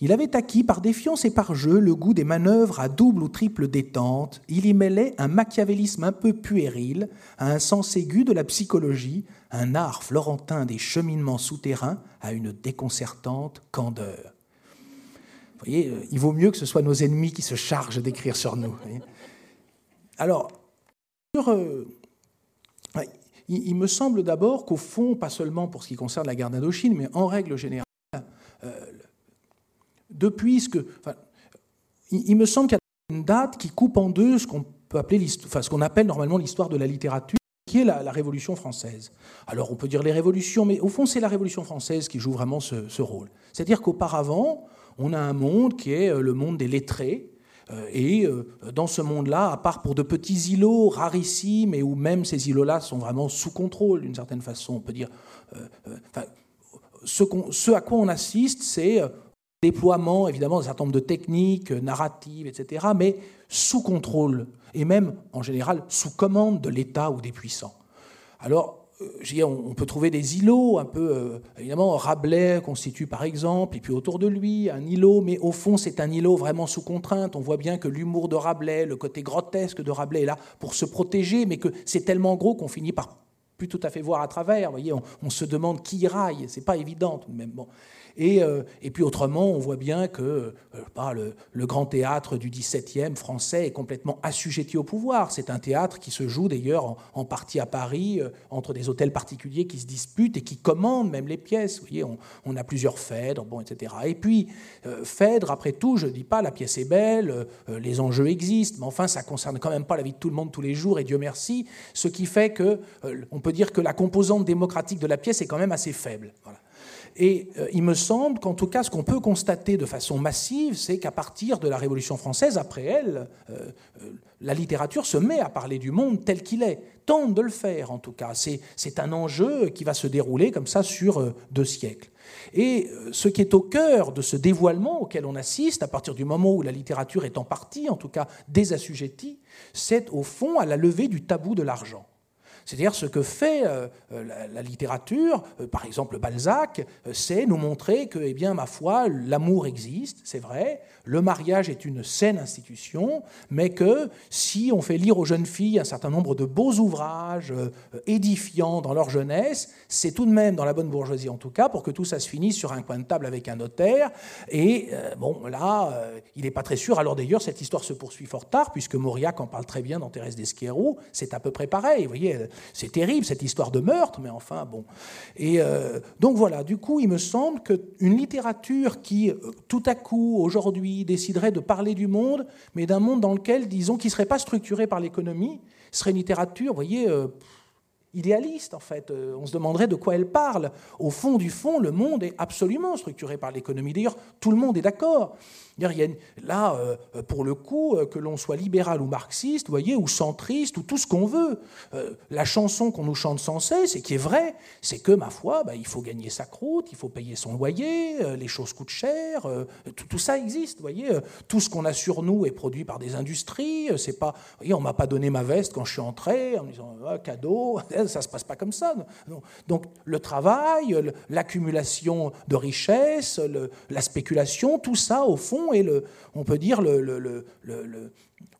Il avait acquis par défiance et par jeu le goût des manœuvres à double ou triple détente. Il y mêlait un machiavélisme un peu puéril, à un sens aigu de la psychologie, un art florentin des cheminements souterrains à une déconcertante candeur. Vous voyez, euh, il vaut mieux que ce soit nos ennemis qui se chargent d'écrire sur nous. Alors, sur, il, me semble d'abord qu'au fond, pas seulement pour ce qui concerne la guerre d'Indochine, mais en règle générale, euh, depuis ce que. il, me semble qu'il y a une date qui coupe en deux ce qu'on peut enfin, ce qu'on appelle normalement l'histoire de la littérature, qui est la, Révolution française. Alors on peut dire les révolutions, mais au fond c'est la Révolution française qui joue vraiment ce, rôle. C'est-à-dire qu'auparavant, on a un monde qui est euh, le monde des lettrés, et euh, dans ce monde-là, à part pour de petits îlots rarissimes, et où même ces îlots-là sont vraiment sous contrôle d'une certaine façon, on peut dire. Euh, ce, à quoi on assiste, c'est déploiement évidemment d'un certain nombre de techniques narratives, etc., mais sous contrôle, et même en général sous commande de l'État ou des puissants. Alors, euh, on peut trouver des îlots, un peu, euh, évidemment, Rabelais constitue par exemple, et puis autour de lui, un îlot, mais au fond, c'est un îlot vraiment sous contrainte. On voit bien que l'humour de Rabelais, le côté grotesque de Rabelais est là pour se protéger, mais que c'est tellement gros qu'on finit par plus tout à fait voir à travers. Vous voyez, on, se demande qui raille, c'est pas évident tout de même. Euh, et, puis autrement, on voit bien que euh, le, grand théâtre du XVIIe français est complètement assujetti au pouvoir. C'est un théâtre qui se joue d'ailleurs en, partie à Paris, euh, entre des hôtels particuliers qui se disputent et qui commandent même les pièces. Vous voyez, on, a plusieurs Phèdres, bon, etc. Et puis, Phèdre, après tout, je ne dis pas la pièce est belle, les enjeux existent, mais enfin, ça ne concerne quand même pas la vie de tout le monde tous les jours, et Dieu merci, ce qui fait que on peut dire que la composante démocratique de la pièce est quand même assez faible. Voilà. Et euh, il me semble qu'en tout cas, ce qu'on peut constater de façon massive, c'est qu'à partir de la Révolution française, après elle, euh, euh, la littérature se met à parler du monde tel qu'il est, tente de le faire en tout cas. C'est un enjeu qui va se dérouler comme ça sur deux siècles. Et ce qui est au cœur de ce dévoilement auquel on assiste, à partir du moment où la littérature est en partie, en tout cas désassujettie, c'est au fond à la levée du tabou de l'argent. C'est-à-dire ce que fait euh, euh, la, littérature, euh, par exemple Balzac, c'est nous montrer que, eh bien, ma foi, l'amour existe, c'est vrai, le mariage est une saine institution, mais que si on fait lire aux jeunes filles un certain nombre de beaux ouvrages édifiants dans leur jeunesse, c'est tout de même dans la bonne bourgeoisie en tout cas, pour que tout ça se finisse sur un coin de table avec un notaire. Et bon, là, il n'est pas très sûr. Alors d'ailleurs, cette histoire se poursuit fort tard, puisque Mauriac en parle très bien dans Thérèse d'Esquerou. C'est à peu près pareil. Vous voyez, c'est terrible cette histoire de meurtre, mais enfin bon. Et euh, donc voilà, du coup, il me semble qu'une littérature qui, euh, tout à coup, aujourd'hui, déciderait de parler du monde, mais d'un monde dans lequel, disons, qui ne serait pas structuré par l'économie, serait une littérature, vous voyez, euh, idéaliste en fait. On se demanderait de quoi elle parle. Au fond du fond, le monde est absolument structuré par l'économie. D'ailleurs, tout le monde est d'accord. Là, euh, pour le coup, euh, que l'on soit libéral ou marxiste, voyez, ou centriste, ou tout ce qu'on veut, euh, la chanson qu'on nous chante sans cesse, et qui est vraie, c'est que, ma foi, bah, il faut gagner sa croûte, il faut payer son loyer, les choses coûtent cher, tout, ça existe, voyez. Tout ce qu'on a sur nous est produit par des industries, c'est pas, voyez, on m'a pas donné ma veste quand je suis entré, en me disant, ah, cadeau, <laughs> ça ne se passe pas comme ça. Donc le travail, l'accumulation de richesses, la spéculation, tout ça, au fond, est, le, on peut dire, le, le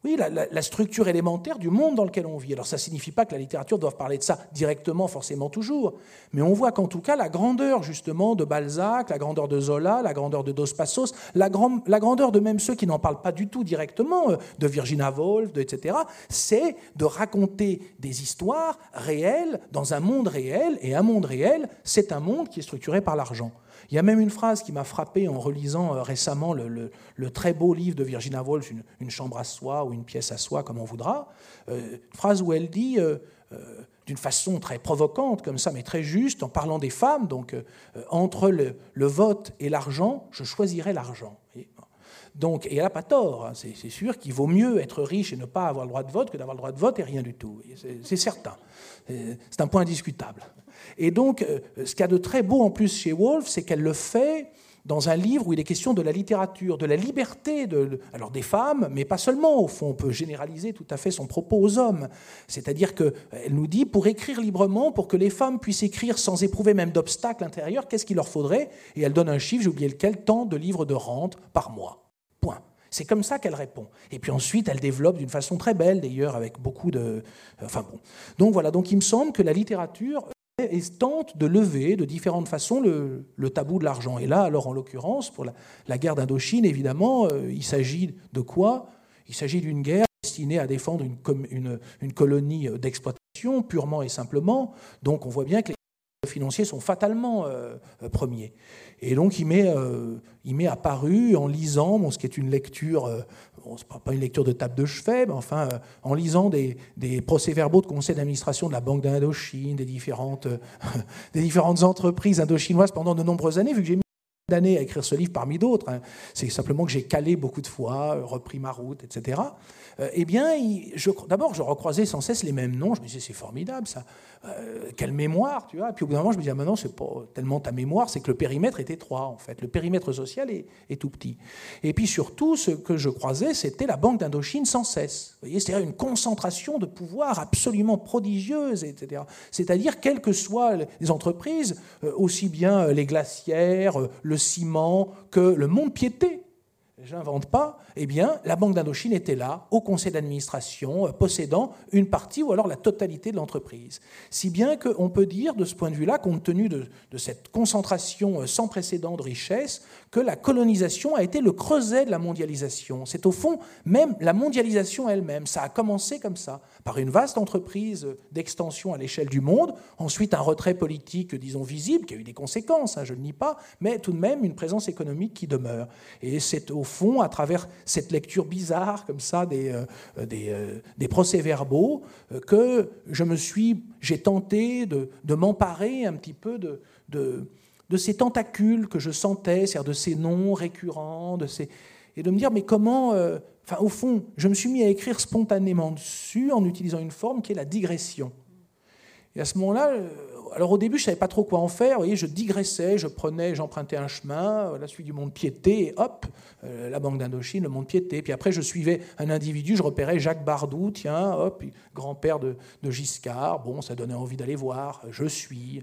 oui, la, structure élémentaire du monde dans lequel on vit. Alors ça ne signifie pas que la littérature doive parler de ça directement, forcément toujours, mais on voit qu'en tout cas la grandeur justement de Balzac, la grandeur de Zola, la grandeur de Dos Passos, la, grandeur de même ceux qui n'en parlent pas du tout directement, euh, de Virginia Woolf, etc., c'est de raconter des histoires réelles dans un monde réel, et un monde réel, c'est un monde qui est structuré par l'argent. Il y a même une phrase qui m'a frappé en relisant euh, récemment le, très beau livre de Virginia Woolf, une, chambre à soi ou une pièce à soi, comme on voudra. Euh, une phrase où elle dit, euh, d'une façon très provocante comme ça, mais très juste, en parlant des femmes, donc entre le, vote et l'argent, je choisirais l'argent. Donc, et elle n'a pas tort, hein, c'est sûr qu'il vaut mieux être riche et ne pas avoir le droit de vote que d'avoir le droit de vote et rien du tout. C'est certain. C'est un point indiscutable. Et donc, euh, ce qu'il y a de très beau en plus chez Woolf, c'est qu'elle le fait dans un livre où il est question de la littérature, de la liberté alors des femmes, mais pas seulement, au fond, on peut généraliser tout à fait son propos aux hommes. C'est-à-dire qu'elle nous dit, pour écrire librement, pour que les femmes puissent écrire sans éprouver même d'obstacles intérieurs, qu'est-ce qu'il leur faudrait? Et elle donne un chiffre, j'ai oublié lequel, tant de livres de rente par mois. Point. C'est comme ça qu'elle répond. Et puis ensuite, elle développe d'une façon très belle, d'ailleurs, avec beaucoup de... Enfin bon. Donc voilà, donc il me semble que la littérature et tente de lever de différentes façons le, tabou de l'argent. Et là, alors en l'occurrence, pour la, guerre d'Indochine, évidemment, euh, il s'agit de quoi? Il s'agit d'une guerre destinée à défendre une, colonie d'exploitation purement et simplement. Donc on voit bien que les financiers sont fatalement euh, euh, premiers. Et donc il m'est apparu en lisant, bon, ce qui est une lecture ce n'est pas une lecture de table de chevet, mais enfin, euh, en lisant des, procès-verbaux de conseil d'administration de la Banque d'Indochine, des différentes, euh, <laughs> des différentes entreprises indochinoises pendant de nombreuses années, vu que j'ai d'années à écrire ce livre parmi d'autres, hein. c'est simplement que j'ai calé beaucoup de fois, repris ma route, etc. Euh, eh bien, d'abord, je recroisais sans cesse les mêmes noms. Je me disais, c'est formidable, ça. Euh, quelle mémoire, tu vois. puis au bout d'un moment, je me disais, ah, maintenant, c'est pas tellement ta mémoire, c'est que le périmètre est étroit, en fait. Le périmètre social est, tout petit. Et puis surtout, ce que je croisais, c'était la Banque d'Indochine sans cesse. Vous voyez, c'est-à-dire une concentration de pouvoir absolument prodigieuse, etc. C'est-à-dire, quelles que soient les entreprises, euh, aussi bien les glacières, le ciment, que le monde piété j'invente pas, eh bien, la Banque d'Indochine était là, au conseil d'administration, euh, possédant une partie ou alors la totalité de l'entreprise. Si bien qu'on peut dire, de ce point de vue-là, compte tenu de, cette concentration euh, sans précédent de richesses, que la colonisation a été le creuset de la mondialisation. C'est au fond même la mondialisation elle-même. Ça a commencé comme ça, par une vaste entreprise d'extension à l'échelle du monde, ensuite un retrait politique, disons, visible, qui a eu des conséquences, hein, je ne nie pas, mais tout de même une présence économique qui demeure. Et c'est au fond, à travers cette lecture bizarre comme ça des, euh, euh, des, procès-verbaux, euh, que je me suis, j'ai tenté de, m'emparer un petit peu de, de, de, ces tentacules que je sentais, c'est-à-dire de ces noms récurrents, de ces, et de me dire, mais comment, enfin, au fond, je me suis mis à écrire spontanément dessus en utilisant une forme qui est la digression. Et à ce moment-là, alors au début, je savais pas trop quoi en faire. Vous voyez, je digressais, je prenais, j'empruntais un chemin, la suite du monde piété, et hop, euh, la Banque d'Indochine, le monde piété. Puis après, je suivais un individu, je repérais Jacques Bardou, tiens, hop, grand-père de, Giscard. Bon, ça donnait envie d'aller voir, je suis.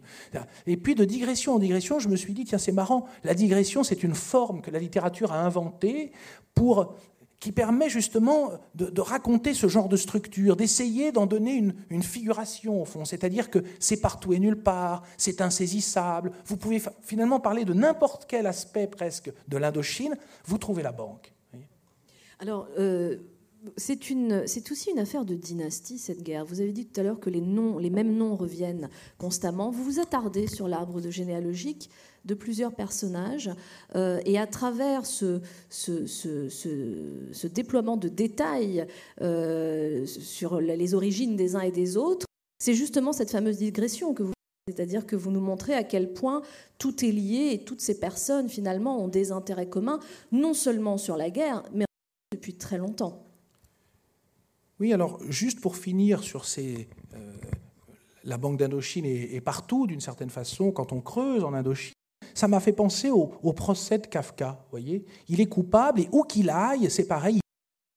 Et puis de digression en digression, je me suis dit, tiens, c'est marrant, la digression, c'est une forme que la littérature a inventée pour qui permet justement de, raconter ce genre de structure, d'essayer d'en donner une, figuration au fond, c'est-à-dire que c'est partout et nulle part, c'est insaisissable. Vous pouvez finalement parler de n'importe quel aspect presque de l'Indochine, vous trouvez la banque. Alors, euh, c'est aussi une affaire de dynastie, cette guerre. Vous avez dit tout à l'heure que les, les mêmes noms reviennent constamment. Vous vous attardez sur l'arbre de généalogique de plusieurs personnages. Euh, et à travers ce, déploiement de détails euh, sur les origines des uns et des autres, c'est justement cette fameuse digression que vous c'est-à-dire que vous nous montrez à quel point tout est lié et toutes ces personnes, finalement, ont des intérêts communs, non seulement sur la guerre, mais depuis très longtemps. Oui, alors juste pour finir sur ces... Euh, la Banque d'Indochine est, partout, d'une certaine façon, quand on creuse en Indochine. Ça m'a fait penser au, procès de Kafka, voyez. Il est coupable et où qu'il aille, c'est pareil,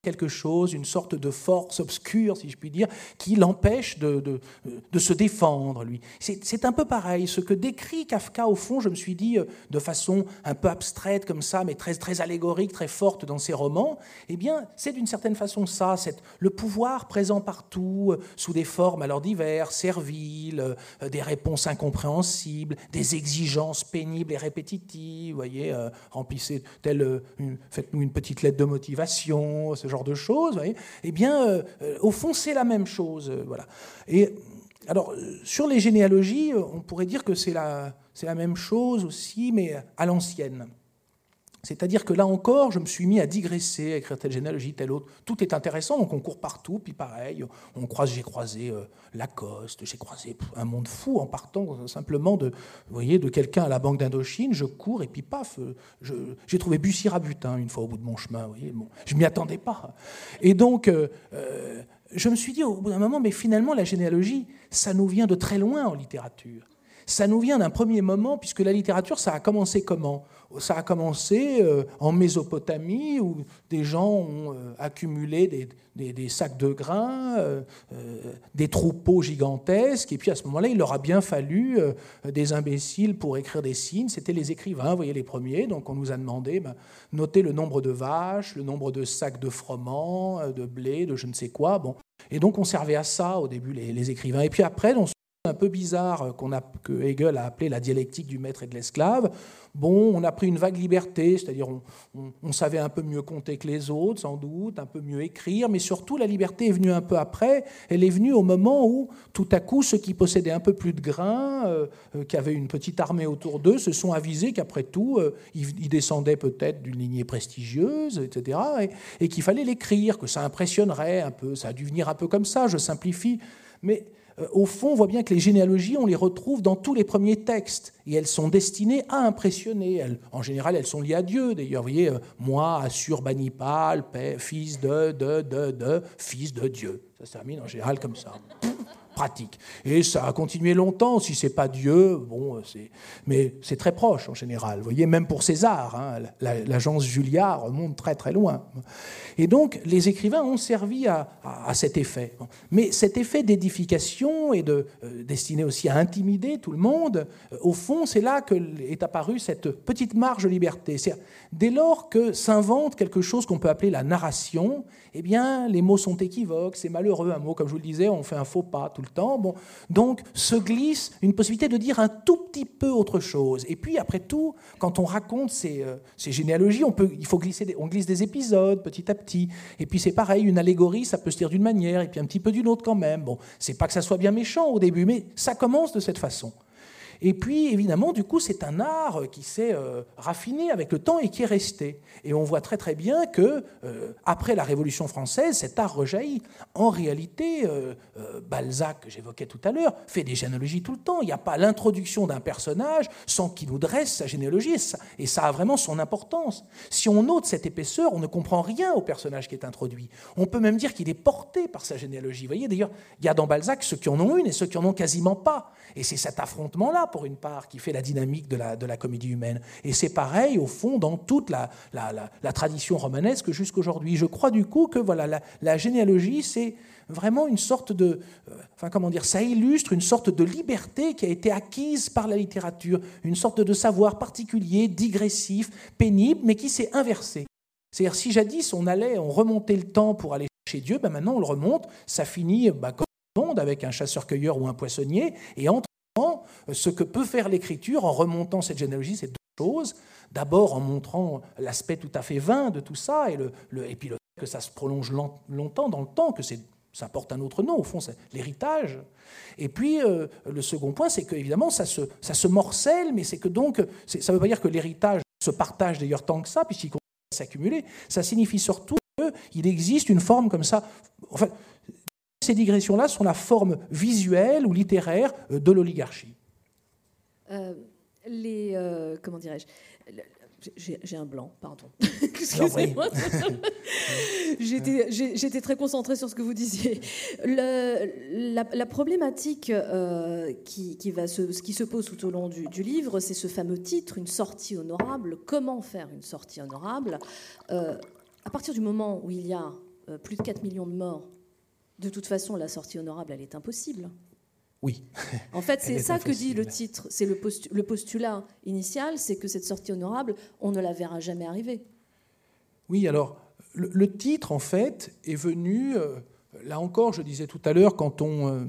quelque chose, une sorte de force obscure, si je puis dire, qui l'empêche de, de, se défendre, lui. C'est un peu pareil. Ce que décrit Kafka, au fond, je me suis dit, euh, de façon un peu abstraite comme ça, mais très, très allégorique, très forte dans ses romans, eh bien, c'est d'une certaine façon ça, le pouvoir présent partout, euh, sous des formes alors diverses, serviles, euh, des réponses incompréhensibles, des exigences pénibles et répétitives, vous voyez, remplissez telle, faites-nous une petite lettre de motivation, ce genre de choses, eh bien, euh, euh, au fond, c'est la même chose. Euh, voilà. Et alors, sur les généalogies, on pourrait dire que c'est la, c'est la même chose aussi, mais à l'ancienne. C'est-à-dire que là encore, je me suis mis à digresser, à écrire telle généalogie, telle autre. Tout est intéressant, on court partout, puis pareil, on croise, j'ai croisé euh, Lacoste, j'ai croisé un monde fou en partant simplement de, de quelqu'un à la Banque d'Indochine, je cours et puis paf, euh, j'ai trouvé Bussy Rabutin une fois au bout de mon chemin, vous voyez, je m'y attendais pas. Et donc, euh, je me suis dit au bout d'un moment, mais finalement, la généalogie, ça nous vient de très loin en littérature. Ça nous vient d'un premier moment, puisque la littérature, ça a commencé comment? Ça a commencé euh, en Mésopotamie où des gens ont euh, accumulé des, sacs de grains, euh, des troupeaux gigantesques, et puis à ce moment-là, il leur a bien fallu des imbéciles pour écrire des signes. C'était les écrivains, vous voyez, les premiers. Donc on nous a demandé, ben, noter le nombre de vaches, le nombre de sacs de froment, de blé, de je ne sais quoi. Bon. Et donc on servait à ça au début, les, les écrivains. Et puis après, on un peu bizarre qu'on a, que Hegel a appelé la dialectique du maître et de l'esclave. Bon, on a pris une vague liberté, c'est-à-dire on, savait un peu mieux compter que les autres, sans doute, un peu mieux écrire, mais surtout la liberté est venue un peu après. Elle est venue au moment où, tout à coup, ceux qui possédaient un peu plus de grains, euh, euh, qui avaient une petite armée autour d'eux, se sont avisés qu'après tout, euh, ils, descendaient peut-être d'une lignée prestigieuse, etc., et, et qu'il fallait l'écrire, que ça impressionnerait un peu. Ça a dû venir un peu comme ça, je simplifie. Mais au fond, on voit bien que les généalogies, on les retrouve dans tous les premiers textes, et elles sont destinées à impressionner. en général, elles sont liées à Dieu, d'ailleurs. Vous voyez, euh, moi, Assur-Banipal, fils de, de, de, de, fils de Dieu. Ça se termine en général comme ça Et ça a continué longtemps, si c'est pas Dieu, bon, c'est, mais c'est très proche en général. Vous voyez, même pour César, hein, l'agence Julia remonte très très loin. Et donc, les écrivains ont servi à, cet effet. Mais cet effet d'édification et de euh, destiné aussi à intimider tout le monde, euh, au fond, c'est là que est apparue cette petite marge de liberté. Dès lors que s'invente quelque chose qu'on peut appeler la narration, eh bien, les mots sont équivoques, c'est malheureux, un mot, comme je vous le disais, on fait un faux pas tout temps. Bon, donc, se glisse une possibilité de dire un tout petit peu autre chose. Et puis, après tout, quand on raconte ces, euh, généalogies, on, peut, il faut glisser on glisse des épisodes petit à petit. Et puis, c'est pareil, une allégorie, ça peut se dire d'une manière, et puis un petit peu d'une autre quand même. Bon, c'est pas que ça soit bien méchant au début, mais ça commence de cette façon. Et puis, évidemment, du coup, c'est un art qui s'est euh, raffiné avec le temps et qui est resté. Et on voit très très bien que, euh, après la Révolution française, cet art rejaillit. En réalité, euh, Balzac, que j'évoquais tout à l'heure, fait des généalogies tout le temps. Il n'y a pas l'introduction d'un personnage sans qu'il nous dresse sa généalogie. Et ça, et ça a vraiment son importance. Si on note cette épaisseur, on ne comprend rien au personnage qui est introduit. On peut même dire qu'il est porté par sa généalogie. Vous voyez, d'ailleurs, il y a dans Balzac ceux qui en ont une et ceux qui en ont quasiment pas. Et c'est cet affrontement-là pour une part, qui fait la dynamique de la, de la comédie humaine. Et c'est pareil, au fond, dans toute la, la, tradition romanesque jusqu'aujourd'hui. Je crois du coup que voilà, la, généalogie, c'est vraiment une sorte de, euh, enfin comment dire, ça illustre une sorte de liberté qui a été acquise par la littérature, une sorte de savoir particulier, digressif, pénible, mais qui s'est inversé. C'est-à-dire si jadis on allait, on remontait le temps pour aller chez Dieu, ben maintenant on le remonte, ça finit bah, comme le monde avec un chasseur-cueilleur ou un poissonnier, et entre ce que peut faire l'écriture en remontant cette généalogie, c'est deux choses. D'abord en montrant l'aspect tout à fait vain de tout ça, et, puis le fait que ça se prolonge longtemps dans le temps, que ça porte un autre nom, au fond, c'est l'héritage. Et puis, euh, le second point, c'est qu'évidemment, ça se, ça se morcelle, mais c'est que donc, ça ne veut pas dire que l'héritage se partage d'ailleurs tant que ça, puisqu'il continue à s'accumuler. Ça signifie surtout qu'il existe une forme comme ça. Enfin, ces digressions-là sont la forme visuelle ou littéraire euh, de l'oligarchie. Euh, les, euh, comment dirais-je j'ai un blanc, pardon. <laughs> Excusez-moi. <laughs> J'étais très concentrée sur ce que vous disiez. Le, la, problématique qui, qui, va se, qui se pose tout au long du, du livre, c'est ce fameux titre, une sortie honorable. Comment faire une sortie honorable À partir du moment où il y a euh, plus de 4 millions de morts, de toute façon, la sortie honorable, elle est impossible. Oui. En fait, <laughs> c'est ça que dit le titre. C'est le, le, postulat initial, c'est que cette sortie honorable, on ne la verra jamais arriver. Oui, alors, le, titre, en fait, est venu, euh, là encore, je disais tout à l'heure, quand on... Euh,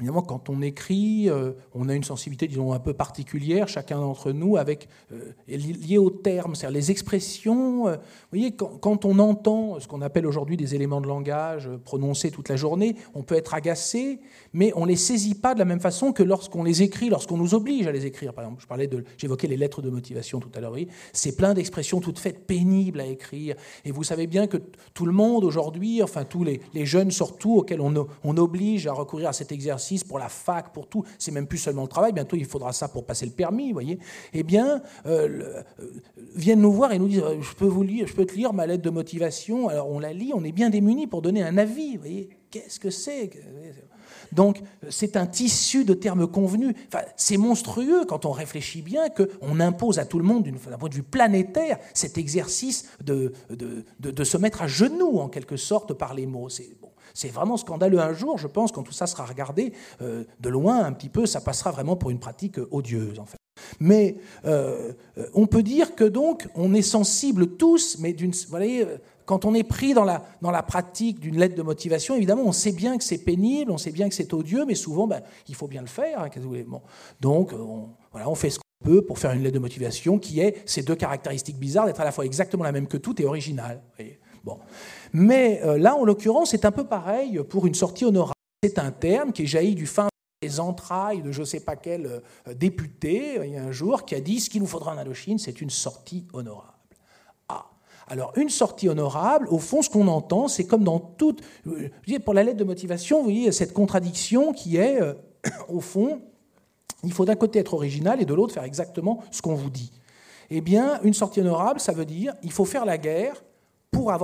Évidemment, quand on écrit, euh, on a une sensibilité, disons, un peu particulière, chacun d'entre nous, avec euh, liée aux termes, c'est-à-dire les expressions. Euh, vous voyez, quand, on entend ce qu'on appelle aujourd'hui des éléments de langage prononcés toute la journée, on peut être agacé, mais on ne les saisit pas de la même façon que lorsqu'on les écrit, lorsqu'on nous oblige à les écrire. Par exemple, je parlais j'évoquais les lettres de motivation tout à l'heure. C'est plein d'expressions toutes faites pénibles à écrire. Et vous savez bien que tout le monde aujourd'hui, enfin tous les, jeunes surtout, auxquels on oblige à recourir à cet exercice pour la fac, pour tout, c'est même plus seulement le travail, bientôt il faudra ça pour passer le permis, vous voyez, eh bien, euh, euh, viennent nous voir et nous disent, euh, je peux, vous lire, je peux te lire ma lettre de motivation, alors on la lit, on est bien démunis pour donner un avis, vous voyez, qu'est-ce que c'est donc, c'est un tissu de termes convenus. Enfin, c'est monstrueux quand on réfléchit bien qu'on impose à tout le monde, d'un point de vue planétaire, cet exercice de, de, de, se mettre à genoux, en quelque sorte, par les mots. C'est vraiment scandaleux. Un jour, je pense, quand tout ça sera regardé euh, de loin un petit peu, ça passera vraiment pour une pratique odieuse, en fait. Mais euh, on peut dire que donc on est sensible tous, mais quand on est pris dans la, dans la pratique d'une lettre de motivation, évidemment, on sait bien que c'est pénible, on sait bien que c'est odieux, mais souvent, ben, il faut bien le faire. Hein. Donc, on, voilà, on fait ce qu'on peut pour faire une lettre de motivation qui ait ces deux caractéristiques bizarres, d'être à la fois exactement la même que tout et originale. Bon. Mais euh, là, en l'occurrence, c'est un peu pareil pour une sortie honorable. C'est un terme qui est jailli du fin des entrailles de je ne sais pas quel euh, député, il y a un jour, qui a dit ce qu'il nous faudra en Indochine, c'est une sortie honorable. Ah, alors une sortie honorable, au fond, ce qu'on entend, c'est comme dans toute. Pour la lettre de motivation, vous voyez cette contradiction qui est, euh, <coughs> au fond, il faut d'un côté être original et de l'autre faire exactement ce qu'on vous dit. Eh bien, une sortie honorable, ça veut dire il faut faire la guerre pour avoir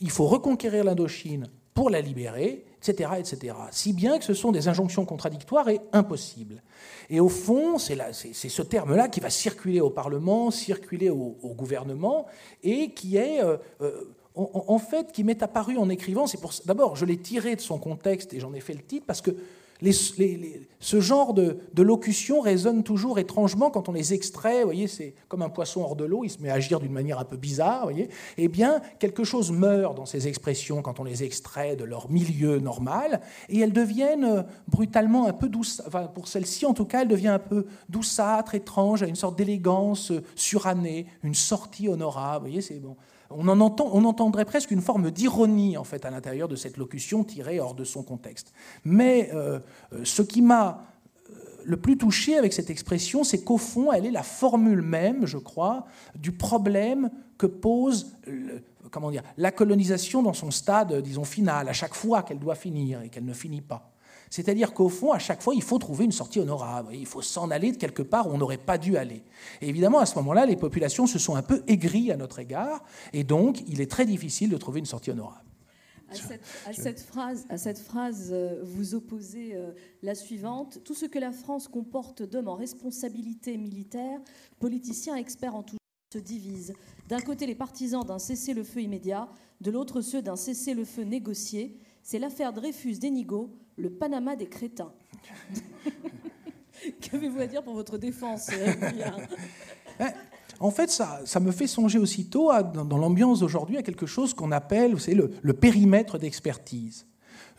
il faut reconquérir l'Indochine pour la libérer, etc., etc. Si bien que ce sont des injonctions contradictoires et impossibles. Et au fond, c'est ce terme-là qui va circuler au Parlement, circuler au, gouvernement, et qui est, euh, euh, en, fait, qui m'est apparu en écrivant. C'est pour d'abord, je l'ai tiré de son contexte et j'en ai fait le titre parce que ce genre de, locution résonne toujours étrangement quand on les extrait. Vous voyez, c'est comme un poisson hors de l'eau, il se met à agir d'une manière un peu bizarre. Vous voyez, eh bien, quelque chose meurt dans ces expressions quand on les extrait de leur milieu normal, et elles deviennent euh, brutalement un peu douces. Enfin, pour celle-ci, en tout cas, elles deviennent un peu douceâtres, étranges, à une sorte d'élégance euh, surannée, une sortie honorable. Vous voyez, c'est bon on, en entend, on entendrait presque une forme d'ironie en fait à l'intérieur de cette locution tirée hors de son contexte. Mais euh, euh, ce qui m'a euh, le plus touché avec cette expression, c'est qu'au fond, elle est la formule même, je crois, du problème que pose comment dire, la colonisation dans son stade, disons, final, à chaque fois qu'elle doit finir et qu'elle ne finit pas. C'est-à-dire qu'au fond, à chaque fois, il faut trouver une sortie honorable. Il faut s'en aller de quelque part où on n'aurait pas dû aller. Et évidemment, à ce moment-là, les populations se sont un peu aigries à notre égard, et donc il est très difficile de trouver une sortie honorable. À cette, phrase, euh, vous opposez euh, la suivante Tout ce que la France comporte d'hommes en responsabilité militaire, politiciens, experts en tout se divise. D'un côté, les partisans d'un cessez-le-feu immédiat, de l'autre, ceux d'un cessez-le-feu négocié. C'est l'affaire Dreyfus-Dénigaud, le Panama des crétins. <laughs> Qu'avez-vous à dire pour votre défense eh, En fait, ça, ça, me fait songer aussitôt, dans, l'ambiance d'aujourd'hui, à quelque chose qu'on appelle vous savez, le, périmètre d'expertise.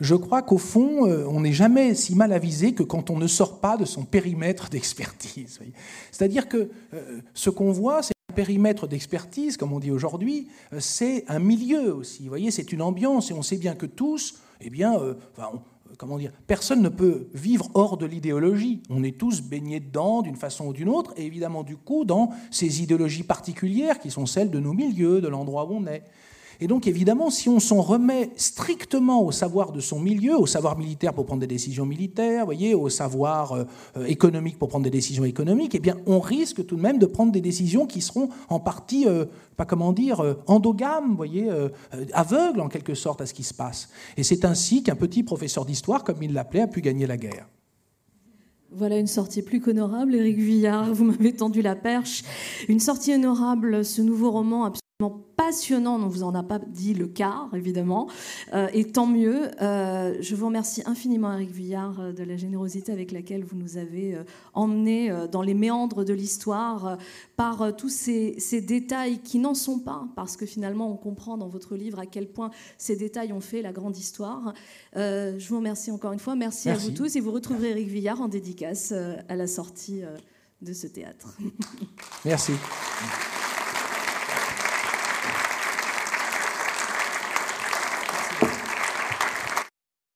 Je crois qu'au fond, euh, on n'est jamais si mal avisé que quand on ne sort pas de son périmètre d'expertise. C'est-à-dire que euh, ce qu'on voit, c'est périmètre d'expertise, comme on dit aujourd'hui, euh, c'est un milieu aussi. Vous voyez, c'est une ambiance, et on sait bien que tous, eh bien, comment dire, personne ne peut vivre hors de l'idéologie. On est tous baignés dedans d'une façon ou d'une autre, et évidemment du coup dans ces idéologies particulières qui sont celles de nos milieux, de l'endroit où on est. Et donc évidemment, si on s'en remet strictement au savoir de son milieu, au savoir militaire pour prendre des décisions militaires, voyez, au savoir euh, économique pour prendre des décisions économiques, eh bien on risque tout de même de prendre des décisions qui seront en partie, euh, pas comment dire, euh, endogames, voyez, aveugles en quelque sorte à ce qui se passe. Et c'est ainsi qu'un petit professeur d'histoire, comme il l'appelait, a pu gagner la guerre. Voilà une sortie plus qu'honorable, Éric Vuillard, vous m'avez tendu la perche. Une sortie honorable, ce nouveau roman absolument passionnant. On ne vous en a pas dit le quart, évidemment, euh, et tant mieux. Euh, je vous remercie infiniment, Eric Villard, euh, de la générosité avec laquelle vous nous avez emmenés dans les méandres de l'histoire par tous ces, détails qui n'en sont pas, parce que finalement, on comprend dans votre livre à quel point ces détails ont fait la grande histoire. je vous remercie encore une fois. Merci, Merci, à vous tous, et vous retrouverez Eric Villard en dédicace à la sortie de ce théâtre. Merci.